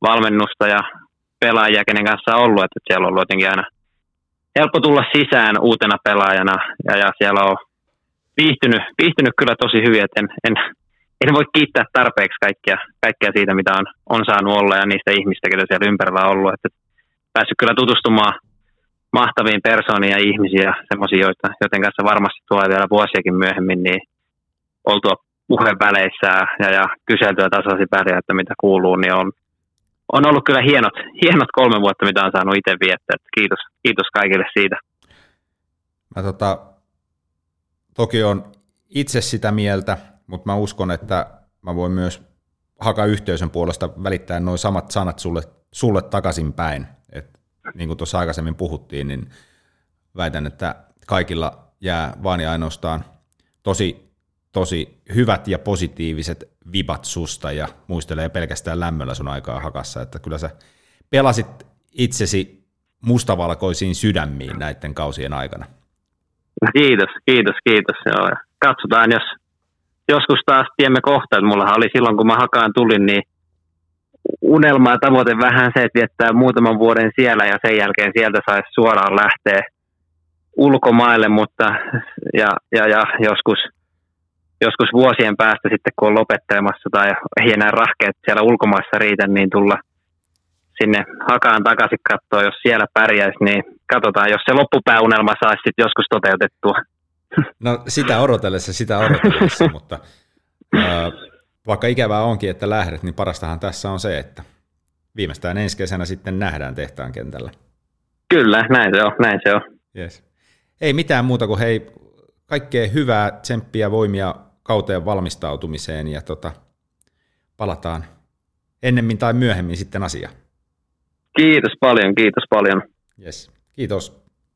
valmennusta ja pelaajia, kenen kanssa on ollut, että siellä on ollut jotenkin aina helppo tulla sisään uutena pelaajana ja, ja siellä on viihtynyt, viihtynyt kyllä tosi hyvin, että en, en, en voi kiittää tarpeeksi kaikkea, kaikkea siitä, mitä on, on saanut olla ja niistä ihmistä, ketä siellä ympärillä on ollut. Että päässyt kyllä tutustumaan mahtaviin persooniin ja ihmisiä, semmoisia, joiden kanssa varmasti tulee vielä vuosiakin myöhemmin, niin oltua puheväleissä ja, ja kyseltyä tasaisin väliä, että mitä kuuluu, niin on, on ollut kyllä hienot, hienot kolme vuotta, mitä on saanut itse viettää. Kiitos, kiitos kaikille siitä. Mä tota, toki on itse sitä mieltä, mutta mä uskon, että mä voin myös haka yhteisön puolesta välittää noin samat sanat sulle, sulle takaisinpäin. Et, niin kuin tuossa aikaisemmin puhuttiin, niin väitän, että kaikilla jää vaan ja ainoastaan tosi, tosi hyvät ja positiiviset vibat susta ja muistelee pelkästään lämmöllä sun aikaa hakassa, että kyllä sä pelasit itsesi mustavalkoisiin sydämiin näiden kausien aikana. Kiitos, kiitos, kiitos. Joo. Katsotaan, jos joskus taas tiemme kohta, että mulla oli silloin, kun mä hakaan tulin, niin unelma ja tavoite vähän se, että viettää muutaman vuoden siellä ja sen jälkeen sieltä saisi suoraan lähteä ulkomaille, mutta ja, ja, ja joskus, joskus vuosien päästä sitten, kun on lopettelemassa tai ei enää rahkeet siellä ulkomaissa riitä, niin tulla sinne hakaan takaisin katsoa, jos siellä pärjäisi, niin katsotaan, jos se loppupääunelma saisi sitten joskus toteutettua. No sitä odotellessa, sitä odotellessa, mutta ää, vaikka ikävää onkin, että lähdet, niin parastahan tässä on se, että viimeistään ensi kesänä sitten nähdään tehtaan kentällä. Kyllä, näin se on, näin se on. Yes. Ei mitään muuta kuin hei, kaikkea hyvää, tsemppiä, voimia kauteen valmistautumiseen ja tota, palataan ennemmin tai myöhemmin sitten asiaan. Kiitos paljon, kiitos paljon. Yes. Kiitos.